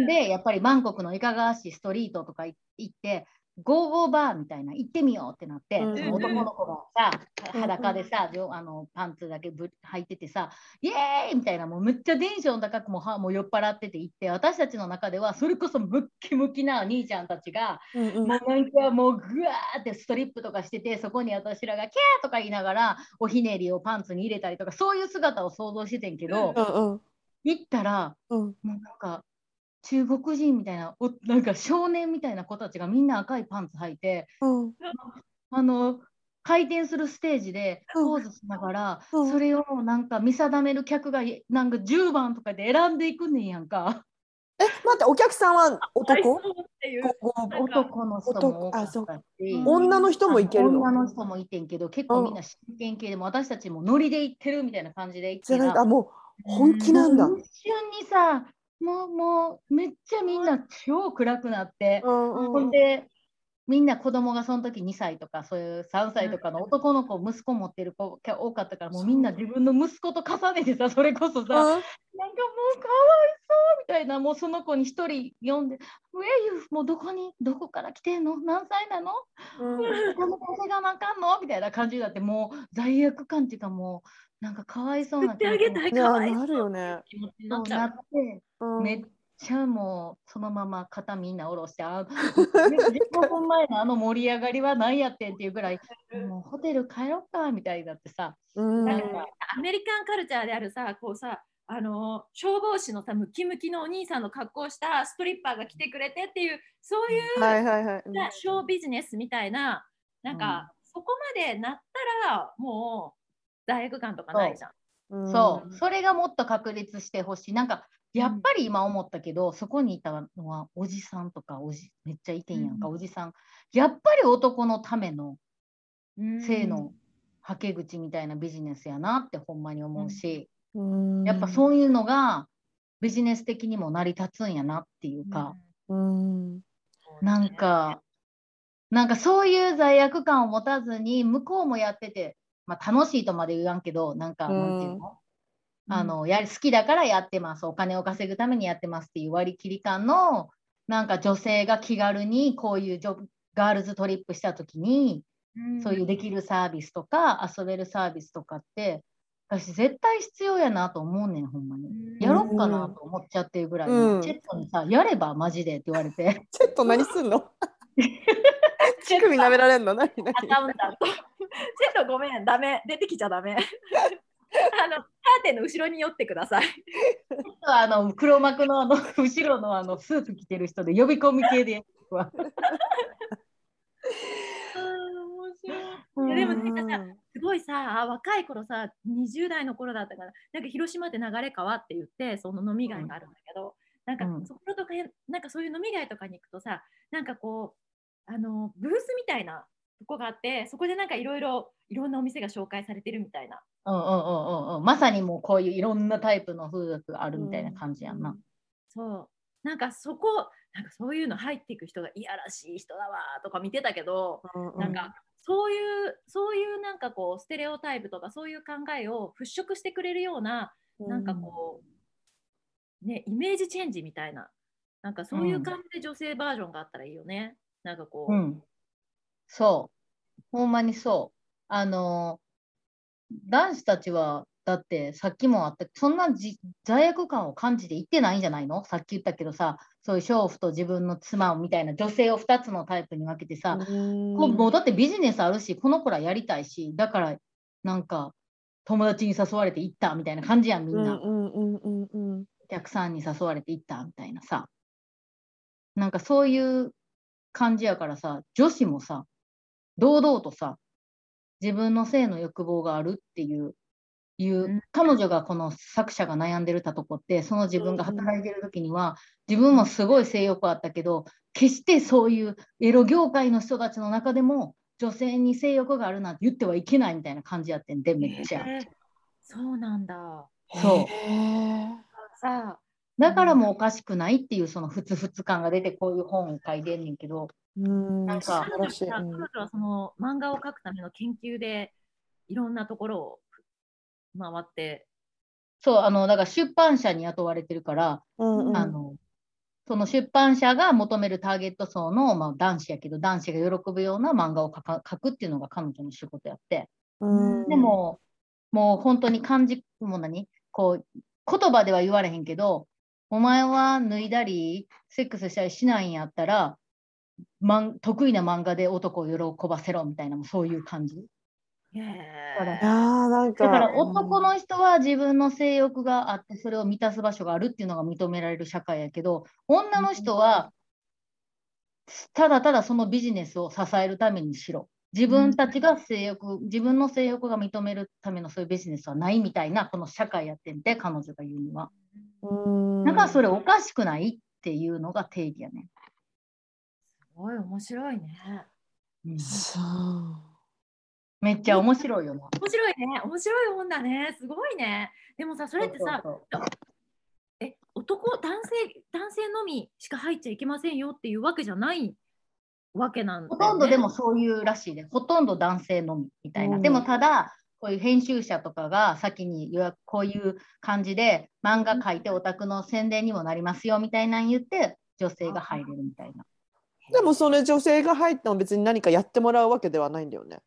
で、やっぱりバンコクのいかがわしいストリートとか行って、ゴーゴーバーみたいな行ってみようってなって、うん男の子がさ、うん裸でさ、じょあのパンツだけぶ履いててさ、イエーイみたいな、もうむっちゃテンション高くもはもう酔っ払ってて行って、私たちの中ではそれこそムッキムキな兄ちゃんたちが、うんうん。もうなんかもうぐわーってストリップとかしてて、そこに私らがキャーとか言いながら、おひねりをパンツに入れたりとか、そういう姿を想像しててんけど、うんうん。行ったら、うん。もうなんか中国人みたいなおなんか少年みたいな子たちがみんな赤いパンツ履いてうん。あの回転するステージでうん。ポーズしながら、うん。それをなんか見定める客がなんか10番とかで選んでいくねんやんか。え、待って、お客さんは男？男の人も多かったし。うん。女の人もいけるの？女の人もいてんけど結構みんな真剣系でも私たちもノリで行ってるみたいな感じで行ってた。じゃあなんかもう本気なんだ。一瞬にさもうもうめっちゃみんな超暗くなって、うんほんでみんな子供がその時2歳とかそういう3歳とかの男の子息子持ってる子が多かったからもうみんな自分の息子と重ねてさそれこそさ、なんかもうかわいそうみたいなもうその子に一人呼んで「Where you? もうどこにどこから来てんの？何歳なの？うん。この稼がなあかんの?」みたいな感じになってもう罪悪感っていうかもうなんかかわいそうな。気持ちになそうっちゃう。なってうん。めっちゃもうそのまま肩みんな下ろしてあ15分前のあの盛り上がりは何やってんっていうぐらいもうホテル帰ろっかみたいになってさ。うん。なんかアメリカンカルチャーであるさ、こうさ、あの消防士のさ、ムキムキのお兄さんの格好をしたストリッパーが来てくれてっていう、そういう、はいはいはい。ショービジネスみたいな、なんか、そこまでなったら、もう罪悪感とかないじゃん。う。ん。そうそれがもっと確立してほしい。なんかやっぱり今思ったけど、そこにいたのはおじさんとかおじめっちゃいてんやんか、うん。おじさんやっぱり男のためのうん。性のはけ口みたいなビジネスやなってほんまに思うし、うん。やっぱそういうのがビジネス的にも成り立つんやなっていうか、うん。なんかなんかそういう罪悪感を持たずに向こうもやってて、まあ、楽しいとまで言わんけどなんか、うん。なんていうの？あのやり好きだからやってます。お金を稼ぐためにやってますっていう割り切り感のなんか女性が気軽にこういうジョブガールズトリップした時に、そういうできるサービスとか遊べるサービスとかって私絶対必要やなと思うねんほんまに。やろっかなと思っちゃってるぐらい、うん。チェットにさ、やればマジでって言われて、ちょっと何すんの？乳首舐められんの？何？何？アカウント。ちょっとごめん、ダメ。出てきちゃダメ。あの、カーテンの後ろに寄ってください。あの黒幕のあの後ろのあのスーツ着てる人で呼び込み系でやるわ。いやでもなんかさすごいさ、あ若い頃さ、20代の頃だったから、なんか広島って流れ川って言って、その飲み街があるんだけど、なんかうんそことか、なんかそういう飲み街とかに行くとさ、なんかこう、あのブースみたいなとこがあって、そこでなんかいろいろ、いろんなお店が紹介されてるみたいな。うんうんうんうんうん、まさにもうこういういろんなタイプの風俗があるみたいな感じやんな。そう。なんかそこ、なんかそういうの入っていく人がいやらしい人だわとか見てたけど、なんかそういうそういうなんかこうステレオタイプとかそういう考えを払拭してくれるようななんかこうねイメージチェンジみたいななんかそういう感じで女性バージョンがあったらいいよね。なんかこう、うん、そう。ほんまにそう。あの男子たちはだってさっきもあったそんなじ罪悪感を感じて言ってないんじゃないの？さっき言ったけどさそういう娼婦と自分の妻をみたいな女性を2つのタイプに分けてさ、こうもうだってビジネスあるしこの子らやりたいしだからなんか友達に誘われて行ったみたいな感じやんみんな、お客さんに誘われて行ったみたいなさ。なんかそういう感じやからさ女子もさ堂々とさ自分の性の欲望があるっていういう、うん。彼女がこの作者が悩んでるたとこってその自分が働いてる時には自分もすごい性欲あったけど決してそういうエロ業界の人たちの中でも女性に性欲があるなんて言ってはいけないみたいな感じやってんでめっちゃ。そうなんだ。そう。へさあだからもうおかしくないっていうそのふつふつ感が出てこういう本を書いてんねんけど、ーうんなんか。彼うん。女はその漫画を描くための研究でいろんなところを回って、そう、あの、だから出版社に雇われてるから、うんうん。あの、その出版社が求めるターゲット層の、まあ、男子やけど、男子が喜ぶような漫画を描くっていうのが彼女の仕事やって、うん。でも、もう本当に漢字も何？こう、言葉では言われへんけど、お前は脱いだり、セックスしたりしないんやったら、得意な漫画で男を喜ばせろみたいな、そういう感じ。へだから男の人は自分の性欲があってそれを満たす場所があるっていうのが認められる社会やけど女の人はただただそのビジネスを支えるためにしろ自分たちが性欲、自分の性欲が認めるためのそういうビジネスはないみたいな、この社会やってんて、彼女が言うには。うんだからそれおかしくないっていうのが定義やね。すごい面白いね。うんそう。めっちゃ面白いよな。面白いね。面白いもんだね。すごいね。でもさ、それってさ、そうそうえ、男、男性、男性のみしか入っちゃいけませんよっていうわけじゃないわけなんね、ほとんどでもそういうらしいで、ほとんど男性のみみたいな。うんでもただ、こういう編集者とかが先に予約こういう感じで漫画書いてオタクの宣伝にもなりますよみたいなの言って女性が入れるみたいな。でもそれ女性が入ったの別に何かやってもらうわけではないんだよね。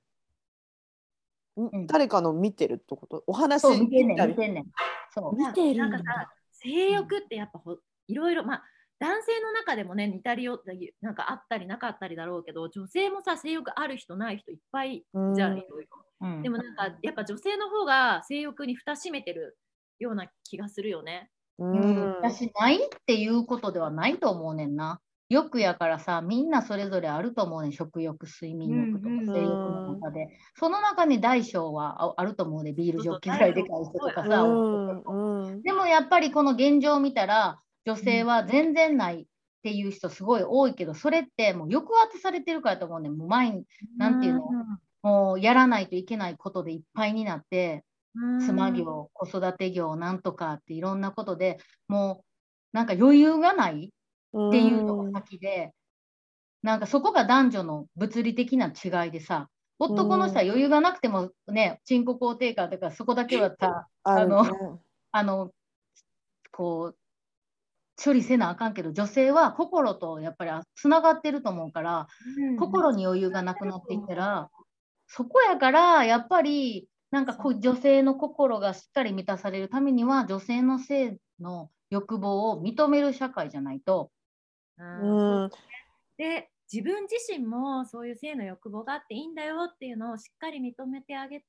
んん誰かの見てるってこと？お話そう、見てんねん、見たり見てんねん。そう。見てるんだなんかさ、性欲ってやっぱほいろいろ、まあ、男性の中でもね、似たりよなんかあったりなかったりだろうけど、女性もさ、性欲ある人ない人いっぱいうんじゃん、いろいろ。うんでもなんか、やっぱ女性の方が性欲に蓋閉めてるような気がするよね。ううんん、私ないっていうことではないと思うねんな。欲やからさ、みんなそれぞれあると思うねん。食欲、睡眠欲とか性欲の中で。その中に大小はああると思うね。ビールジョッキぐらいでかい人とかさ。でもやっぱりこの現状を見たら、女性は全然ないっていう人すごい多いけど、それってもう抑圧されてるからと思うねん。もう毎日、なんていうの？もうやらないといけないことでいっぱいになって、うん妻業、子育て業、なんとかっていろんなことでもうなんか余裕がないっていうのが先で、なんかそこが男女の物理的な違いでさ、男の人は余裕がなくてもね、鎮古肯定感とかそこだけはさ、あるね。あの、こう、処理せなあかんけど、女性は心とやっぱりつながってると思うから、心に余裕がなくなっていったら、そこやから、やっぱり、なんかこう。女性の心がしっかり満たされるためには、女性の性の欲望を認める社会じゃないと、うん。うん。で自分自身もそういう性の欲望があっていいんだよっていうのをしっかり認めてあげて、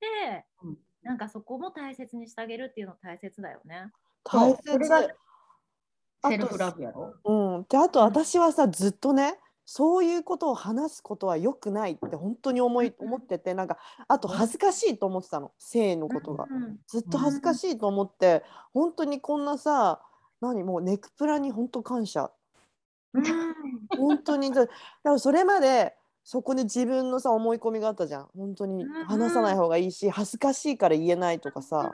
うん。なんかそこも大切にしてあげるっていうの大切だよね。大切。あとセルフラブやろ？うん、であと私はさずっとねそういうことを話すことは良くないって本当に思い思っててなんかあと恥ずかしいと思ってたの性のことが。うん。ずっと恥ずかしいと思って本当にこんなさ何もうネクプラに本当感謝うん本当に。だからそれまでそこに自分のさ思い込みがあったじゃん。本当にうん話さない方がいいし恥ずかしいから言えないとかさ、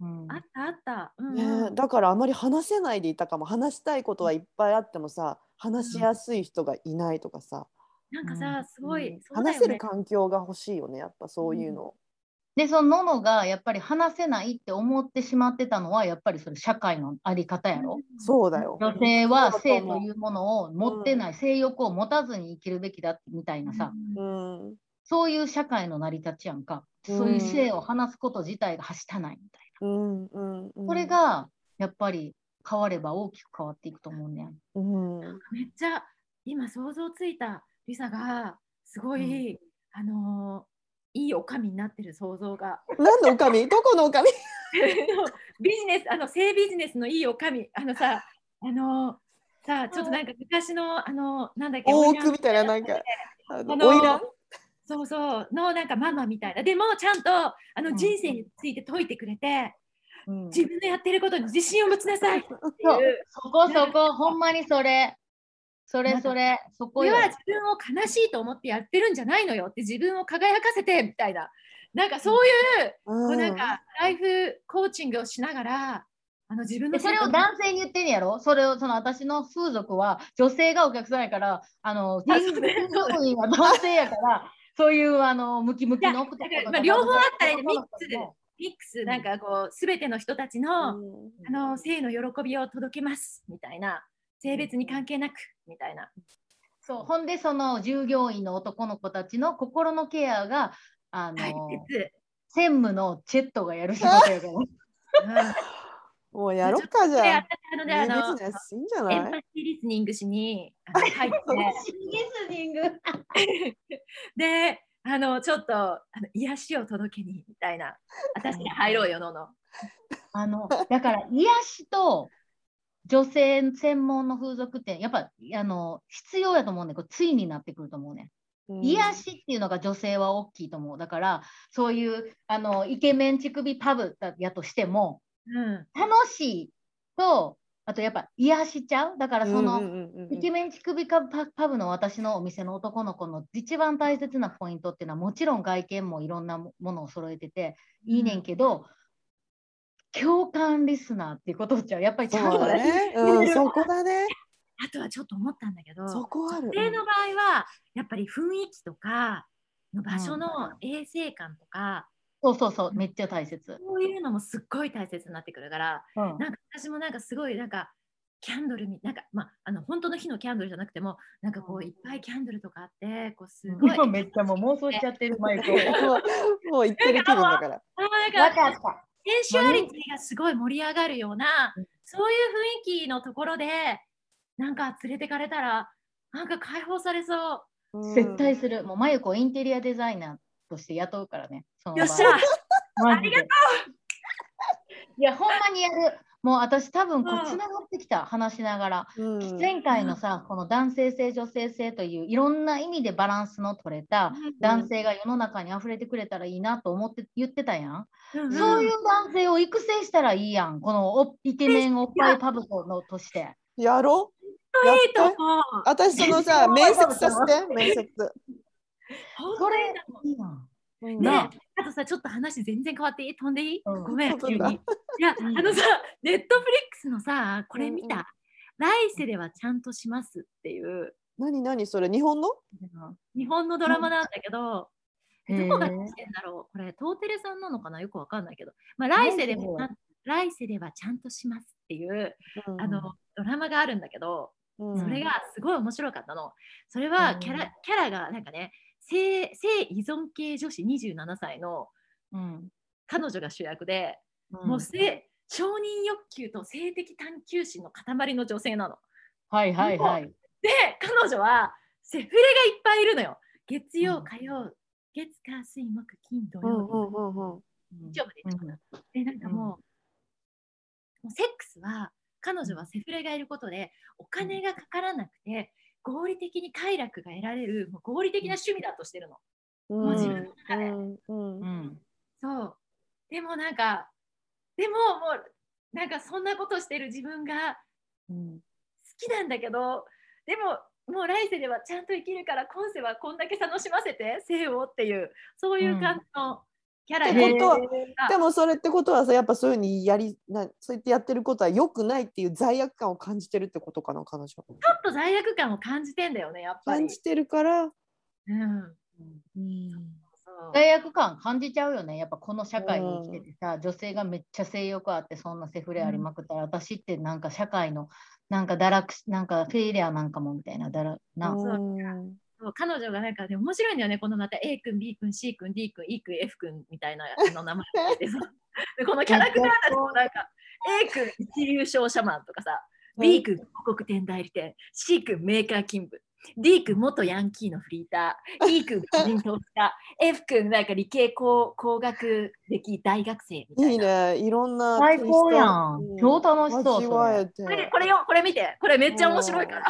うん。あったあった。うんねだからあまり話せないでいたかも。話したいことはいっぱいあってもさ話しやすい人がいないとかさ、なんかうん。さ、すごい、ね。話せる環境が欲しいよねやっぱそういうの。で、そのののがやっぱり話せないって思ってしまってたのは、やっぱりそれ社会のあり方やろ？そうだよ。女性は性というものを持ってない、性欲を持たずに生きるべきだみたいなさ、うんうんそういう社会の成り立ちやんか。うんそういう性を話すこと自体がはしたないみたいうんうんうん、な。これがやっぱり変われば大きく変わっていくと思うねん。うん、めっちゃ今想像ついたリサがすごい、あのーいいおかみになってる想像が。何のおかみどこのおかみビジネスあの性ビジネスのいいおかみあのさあのーさちょっとなんか昔のあのなんだっけ大奥みたいななんかあのあの花魁そうそうのなんかママみたいな。でもちゃんとあのうん。人生について説いてくれて、うん。自分のやってることに自信を持ちなさいっていう。そう。そこそこ、ほんまにそれ。それそれ、そこは。自分を悲しいと思ってやってるんじゃないのよって自分を輝かせてみたいな。なんかそういう,、こうなんかライフコーチングをしながらあの自分のでそれを男性に言ってんねやろ？それをその私の風俗は女性がお客さんやから、あの、あそうね。人職員は男性やから、そういうあのムキムキのまあ両方あったらいいねミックスでもミックスなんかこう全ての人たちの,、あの性の喜びを届けますみたいな性別に関係なくみたいな。そうほんでその従業員の男の子たちの心のケアがあの、専務のチェットがやる仕事やから。う んもうやろっかじでゃあ。のエンパシーリスニングしに 入ってリスニング。であのちょっとあの癒しを届けにみたいな私に入ろうよのの。あのだから癒しと女性専門の風俗店やっぱあの必要やと思うねん。これついになってくると思うねん。癒しっていうのが女性は大きいと思う。だから、そういうあのイケメン乳首パブだやとしても、うん。楽しいと、あとやっぱ癒しちゃう。だからその、イケメン乳首パパパブの私のお店の男の子の一番大切なポイントっていうのはもちろん外見もいろんなもものを揃えてていいねんけど、共感リスナーっていうことじゃやっぱりちゃんとね。うん、そこだね。あとはちょっと思ったんだけどそこある。女性の場合はやっぱり雰囲気とかの場所の衛生感とか、そうそうそうめっちゃ大切。そういうのもすっごい大切になってくるからうんなんか私もなんかすごいなんかキャンドルみなんかまああの本当の火のキャンドルじゃなくてもなんかこういっぱいキャンドルとかあってこうすごい今めっちゃもう妄想しちゃってるマイク。もうもう言ってる気分だから。あのなんかわかった。センシュアリティがすごい盛り上がるような、うんそういう雰囲気のところでなんか連れてかれたらなんか解放されそう。うん絶対する。もうマユコインテリアデザイナーとして雇うからね。よっしゃマジでいや、ほんまにやる。もう私多分こうつながってきた、話しながら。うん。前回のさ、この男性性、女性性といういろんな意味でバランスの取れた男性が世の中に溢れてくれたらいいなと思って言ってたやん。うんそういう男性を育成したらいいやん。このおイケメンおっぱいパブコのとして。やろ？うやいいとって思う。私そのさ、面接させて、面接。本それいいやん。うんねなあ。とさ、ちょっと話全然変わっていい？飛んでいい、うん。ごめん、飛ぶんだ。急に。いや、うん。あのさ、ネットフリックスのさ、これ見た、うんう来世ではちゃんとしますっていう。何何それ日本の？日本のドラマなんだけど、うん。どこがへーしてんだろう？これ、トーテレさんなのかな？よくわかんないけど、まあ、来世でも来世ではちゃんとしますっていう、あのドラマがあるんだけど、うん。それがすごい面白かったの。それはキャラ,、うんキャラがなんかね性、性依存系女子27歳のうん。彼女が主役で、うんもう性承認欲求と性的探求心の塊の女性なの。はいはいはい。で、彼女はセフレがいっぱいいるのよ。月曜、うん火曜、月火水木金土曜、うんうんうんうん日曜までいるのかなで、なんかもう、もうセックスは彼女はセフレがいることでお金がかからなくて合理的に快楽が得られるもう合理的な趣味だとしてるの。うんもう自分の中でうんうんうん。そう。でもなんか、でももう、なんかそんなことしてる自分がうん好きなんだけど、でももう来世ではちゃんと生きるから今世はこんだけ楽しませて、性をっていう、そういう感じのキャラで、でもそれってことはさやっぱそういうふうにやりなそうやってやってることは良くないっていう罪悪感を感じてるってことかな彼女は。っと罪悪感を感じてんだよね、やっぱり。感。じてるから、うん。うん罪悪感感じちゃうよね。やっぱこの社会に生きててさ、女性がめっちゃ性欲あって、そんなセフレありまくったら、私ってなんか社会の、なんか堕落し、なんかフェイリアなんかもみたいな、だらな。うん。そう彼女がなんかで面白いんだよね、このまた A 君、B 君、C 君、D 君、E 君、F 君みたいなの名前 でこのキャラクターたちもなんか A 君、一流商社マンとかさ、B 君、広告店代理店、C 君、メーカー勤務、D 君、元ヤンキーのフリーター、E 君、個人投資家、F 君、なんか理系工工学歴大学生みたいいいな。ねいろんな最高やん超楽しそうこれこれよ、これ見て、これめっちゃ面白いから。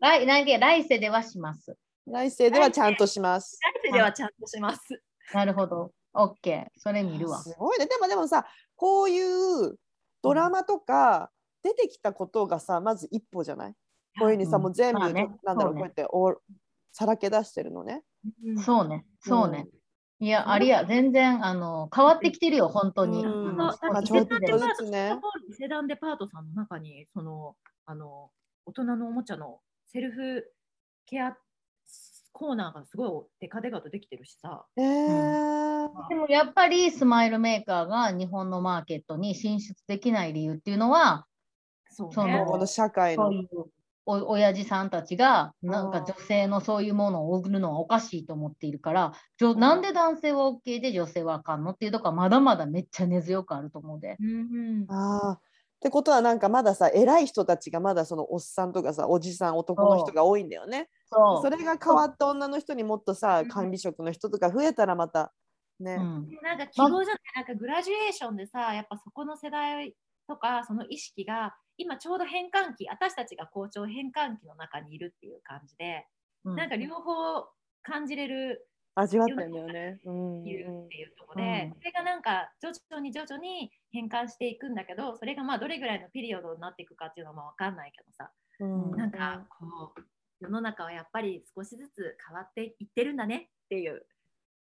来来世ではします。来世ではちゃんとします来世ではちゃんとします。なるほど。OK。それ見るわ。すごいねでもでもさこういうドラマとか出てきたことがさまず一歩じゃない？こういうふうにさ、うんもう全部、なんだろう、そうねこうやっておさらけ出してるのね。うんそうね。そうね。いや、ありや、全然、あの、変わってきてるよ、本当に。まあちょっとずつね伊勢丹デパートさんの中に、その、あの、大人のおもちゃのセルフケアコーナーがすごいデカデカとできてるしさ。えーでもやっぱりスマイルメーカーが日本のマーケットに進出できない理由っていうのは、そうねそのこの社会のそう。いうお親父さんたちがなんか女性のそういうものを送るのはおかしいと思っているから、じょなんで男性は OK で女性はあかんのっていうとこはまだまだめっちゃ根強くあると思うで。うんああ。ってことはなんかまださ偉い人たちがまだそのおっさんとかさおじさん男の人が多いんだよね。そう。それが変わった女の人にもっとさ管理職の人とか増えたらまたね。うんなんか希望じゃない、なんかグラジュエーションでさ、やっぱそこの世代とか、その意識が、今ちょうど変換期、私たちが校長変換期の中にいるっていう感じで、うんなんか両方感じれる味わったんだよね。うんいるっていうところうんで、それがなんか徐々に徐々に変換していくんだけどそれがまあどれぐらいのピリオドになっていくかっていうのも分かんないけどさうんなんかこう世の中はやっぱり少しずつ変わっていってるんだねっていう。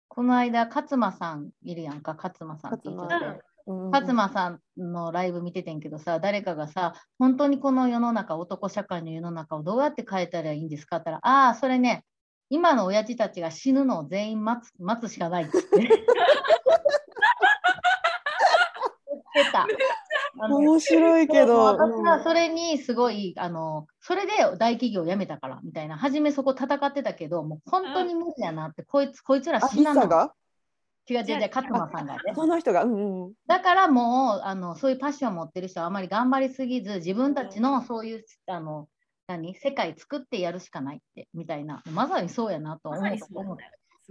この間、勝間さんいるやんか、勝間さんって言って勝て間。うん勝間さんのライブ見ててんけどさ、誰かがさ、本当にこの世の中、男社会の世の中をどうやって変えたらいいんですかって言ったら、ああ、それね、今の親父たちが死ぬのを全員待つ待つしかないって言って。た。面白いけど。私はそれにすごい、あの、それで大企業辞めたからみたいな、初めそこ戦ってたけど、もう本当に無理やなって、こいつ、こいつらあ、死なの。ヒサが？違う違う違う、勝間さんがね。その人が。うんうん。だからもうあのそういうパッションを持ってる人はあまり頑張りすぎず自分たちのそういうあの何？世界作ってやるしかないってみたいなまさにそうやなと思うま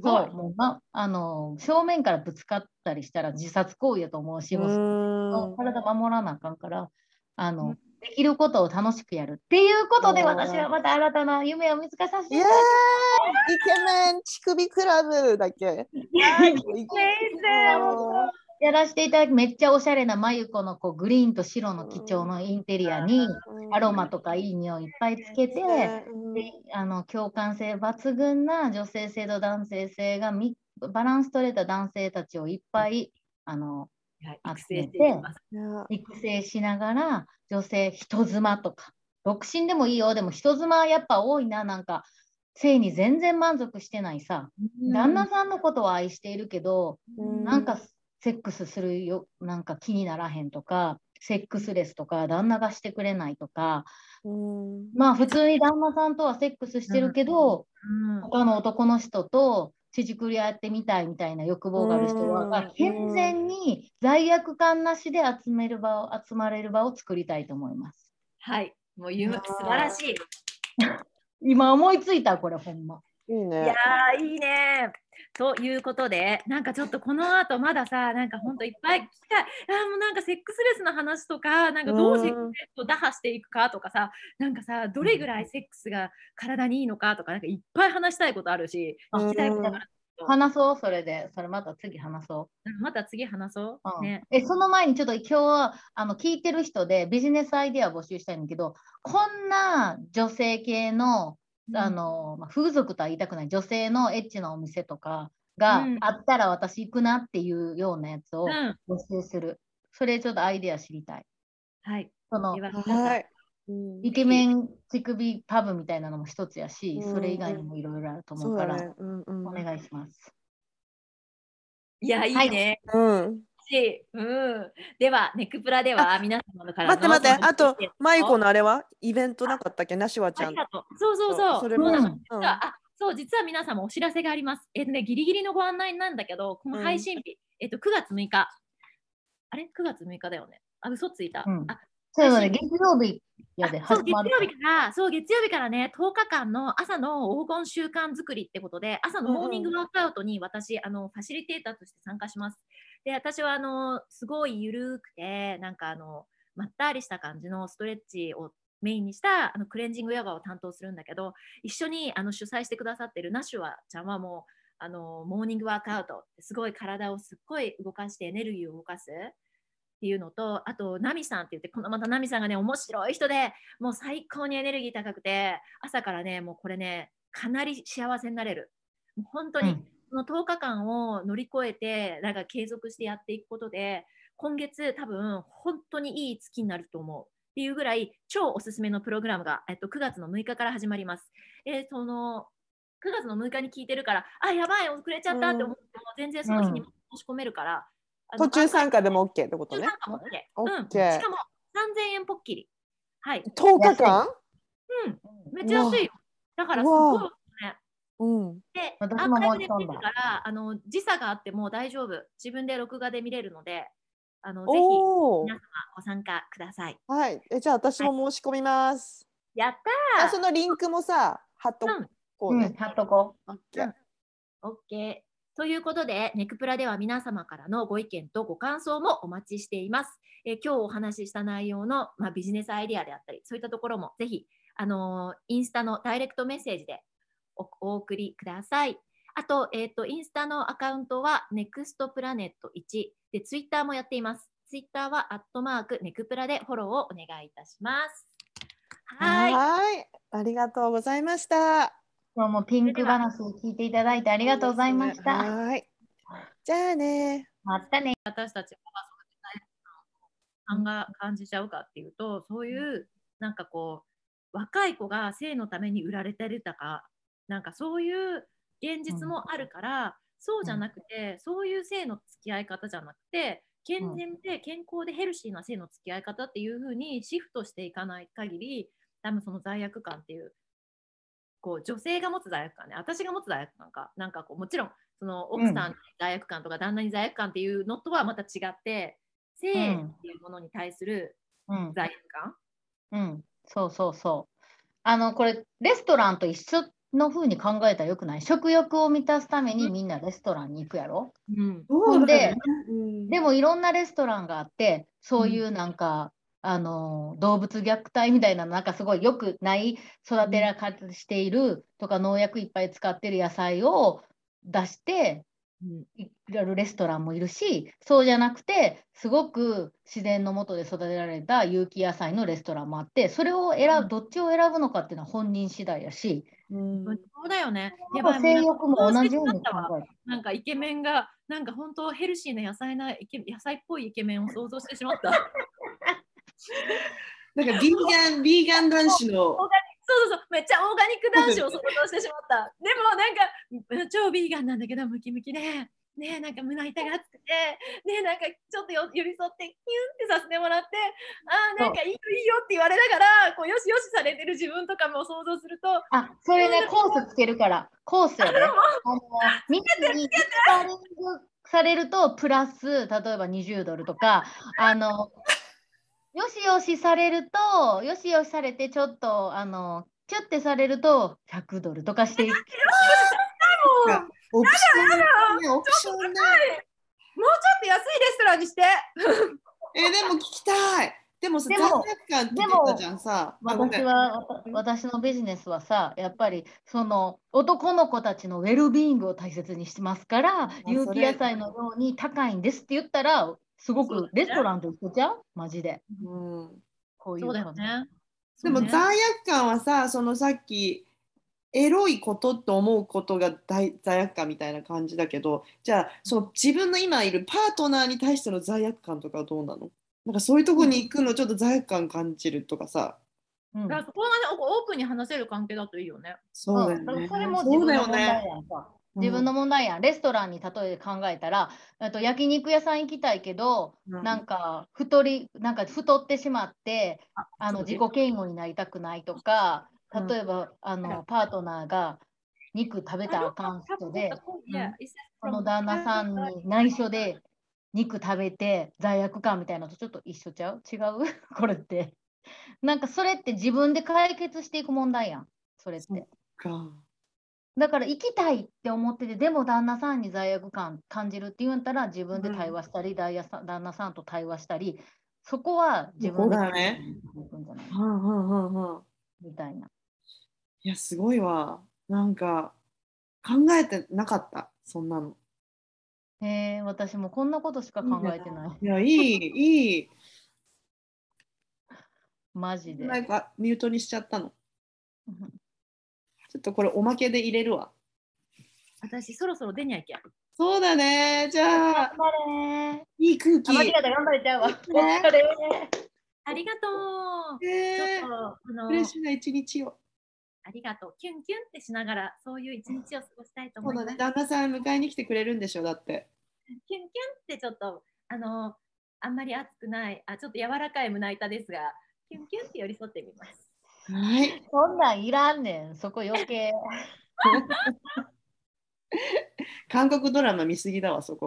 そう。もう、ま、あの正面からぶつかったりしたら自殺行為やと思うし、もううん体守らなあかんからあの、できることを楽しくやるっていうことでうん私はまた新たな夢を見つけさせていた。だイ。ケメン乳首クラブだっけきイ先生もやらせていただきめっちゃおしゃれな眉子のこうグリーンと白の基調のインテリアにアロマとかいい匂いいっぱいつけて、であの共感性抜群な女性性と男性性がみバランス取れた男性たちをいっぱいあの育成育成しながら女性人妻とか。独身でもいいよ。でも人妻やっぱ多いな。なんか性に全然満足してないさ、旦那さんのことは愛しているけど、なんかセックスするよなんか気にならへんとかセックスレスとか旦那がしてくれないとか。うん。まあ普通に旦那さんとはセックスしてるけど、うん。他の男の人と乳くり合ってみたいみたいな欲望がある人うんは健全に罪悪感なしで集める場を集まれる場を作りたいと思います。はい。もう夢あー素晴らしい。今思いついたこれほんま。いいいやいいね。ということで、なんかちょっとこの後まださ、なんかほんといっぱい聞きたい。あーもうなんかセックスレスの話とか、なんかどうセックスレスを打破していくかとかさ、なんかさ、どれぐらいセックスが体にいいのかとか、なんかいっぱい話したいことあるし、聞きたいことがある。話そうそれでそれまた次話そう。うんまた次話そう。うんね。えその前にちょっと今日はあの聞いてる人でビジネスアイデアを募集したいんだけどこんな女性系のあの、まあ、風俗とは言いたくない女性のエッチなお店とかがうんあったら私行くなっていうようなやつをうん。募集する。それちょっとアイデア知りたい。はい。そのではい。うんイケメン乳首パブみたいなのも一つやし、うんそれ以外にもいろいろあると思そううから、だね。うんうんお願いします。いや、いいはいね。うん。しうん。では、ネクプラでは皆様のからの待って待って、あと、マイコののあれは？イベントなかったっけ？なしわちゃん。そうそうそう。それもあそう、実は皆様お知らせがあります。えっ、とね、ギリギリのご案内なんだけど、この配信日、えっ、と、9月6日。あれ ?9 月6日だよね。あ、嘘ついた。うんあそういうので、月曜日やで。月曜日から、そう、月曜日からね、10日間の朝の黄金習慣作りってことで、朝のモーニングワークアウトに私、あの、ファシリテーターとして参加します。で、私は、あの、すごい緩くて、なんか、あの、まったりした感じのストレッチをメインにしたあのクレンジングヨガを担当するんだけど、一緒にあの主催してくださってるナシュワちゃんはもう、あの、モーニングワークアウト、すごい体をすっごい動かしてエネルギーを動かす。っていうのと、あと、ナミさんって言って、このまたナミさんがね、面白い人で、もう最高にエネルギー高くて、朝からね、もうこれね、かなり幸せになれる。もう本当に、の10日間を乗り越えて、なんか継続してやっていくことで、今月多分本当にいい月になると思う。っていうぐらい超おすすめのプログラムが、えっと、9月の6日から始まります。えその9月の6日に聞いてるから、あ、やばい、遅れちゃったって思っても、全然その日に申し込めるから、あの途中参加でも OK ってことね途中参。加も OK。うん。しかも3000円ポッキリ。はい。10日間？うん。めっちゃ安いよ。だからすごい。うん。で、アーカイブで見るから、あの時差があっても大丈夫。自分で録画で見れるので、あのぜひ皆。様ご参加ください。はい。えじゃあ私も申し込みます。やったあそのリンクもさ、貼っとうんうん、こうね。貼っとこオッケーー !OK。ということで、ネクプラでは皆様からのご意見とご感想もお待ちしています。えー今日お話しした内容の、まあ、ビジネスアイデアであったり、そういったところもぜひ、あのーインスタのダイレクトメッセージでおお送りください。あと、えっ、と、インスタのアカウントは NEXTPLANET1 で、ツイッターもやっています。ツイッターはアットマークネクプラでフォローをお願いいたします。はい。はい。ありがとうございました。今日もピンク話を聞いていただいてありがとうございました。はい。じゃあね。またね。私たちがその罪悪感を感じちゃうかっていうと、そういうなんかこう若い子が性のために売られてるとか、なんかそういう現実もあるから、そうじゃなくて、そういう性の付き合い方じゃなくて、健全で健康でヘルシーな性の付き合い方っていう風にシフトしていかない限り、多分その罪悪感っていう。こう女性が持つ罪悪感ね私が持つ罪悪感かなんかこうもちろんその奥さんに罪悪感とか旦那に罪悪感っていうのとはまた違って性っていうものに対するうん。罪悪感、うん。そうそうそう。あの、これ、レストランと一緒の風に考えたらよくない？食欲を満たすためにみんなレストランに行くやろ？うん。ほんで、うん。でもいろんなレストランがあって、そういうなんか、あの動物虐待みたいな、なんかすごい良くない育てられしているとか、農薬いっぱい使ってる野菜を出して、うんいられるレストランもいるし、そうじゃなくて、すごく自然のもとで育てられた有機野菜のレストランもあって、それを選ぶ、どっちを選ぶのかっていうのは本人次第やし、うん。そうだよね。やっぱ性欲も同じように。なんかイケメンがなんか本当ヘルシーな野菜なイケ野菜っぽいイケメンを想像してしまった。なんかビーガン、ビーガン男子の。そうそうそう、めっちゃオーガニック男子を想像してしまった。でもなんか、超ビーガンなんだけど、ムキムキで、ねえ、なんか胸板が厚くて、ねえ、なんかちょっとよ寄り添って、キュンってさせてもらって、ああ、なんかいいよいいよって言われながら、こうよしよしされてる自分とかも想像すると、あ、それね、コースつけるから、コースやね。あの、みんなにスパーリングされると、プラス、例えば20ドルとか、あの、よしよしされると、よしよしされて、ちょっと、あの、キュッてされると、100ドルとかしていく。オプションね、オプションね。もうちょっと安いレストランにして。え、でも聞きたい。でもさ、で罪も悪感って言ってたじゃんさ。私は、私のビジネスはさ、やっぱりその男の子たちのウェルビーイングを大切にしてますから、有機野菜のように高いんですって言ったら、すごくレストランと一緒じゃん？マジで。うんこういうそうだよ感じね。でも罪悪感はさ、そのさっき、エロいことと思うことが大罪悪感みたいな感じだけど、じゃあ、その自分の今いるパートナーに対しての罪悪感とかはどうなの？なんかそういうとこに行くのちょっと罪悪感感じるとかさ。うんだからそこがね、オープンに話せる関係だといいよね。そうだよね。うんそれも自分の問題ね。やんか。自分の問題やん。レストランに例えて考えたら、あと焼肉屋さん行きたいけど、うん。なんか太り、なんか太ってしまって、あの自己嫌悪になりたくないとか、うん。例えば、あのパートナーが肉食べたらあかん人で、その旦那さんに内緒で肉食べて罪悪感みたいなのとちょっと一緒ちゃう？違う？これって。なんかそれって自分で解決していく問題やん。それって。か。だから行きたいって思ってて、でも旦那さんに罪悪感感じるって言うんだったら自分で対話したり、旦那さん旦那さんと対話したり、そこは自分でねはんは。みたいな。いや、すごいわ。なんか、考えてなかった、そんなの。へえ、私もこんなことしか考えてない。いや、いい、いい。マジで。なんか、ミュートにしちゃったの。うんちょっとこれ、おまけで入れるわ。私、そろそろ出にゃいけん。そうだね。じゃあ、頑張れいい空気。頑張れちゃうわ。おねありがとう。ちねょっと、あのフレッシュな一日を。ありがとう。キュンキュンってしながら、そういう一日を過ごしたいと思います。ね。旦那さん迎えに来てくれるんでしょ、だって。キュンキュンってちょっと、あの、あんまり熱くない、あ、ちょっと柔らかい胸板ですが、キュンキュンって寄り添ってみます。はい。そんなんいらんねん、そこ余計。韓国ドラマ見すぎだわ、そこは。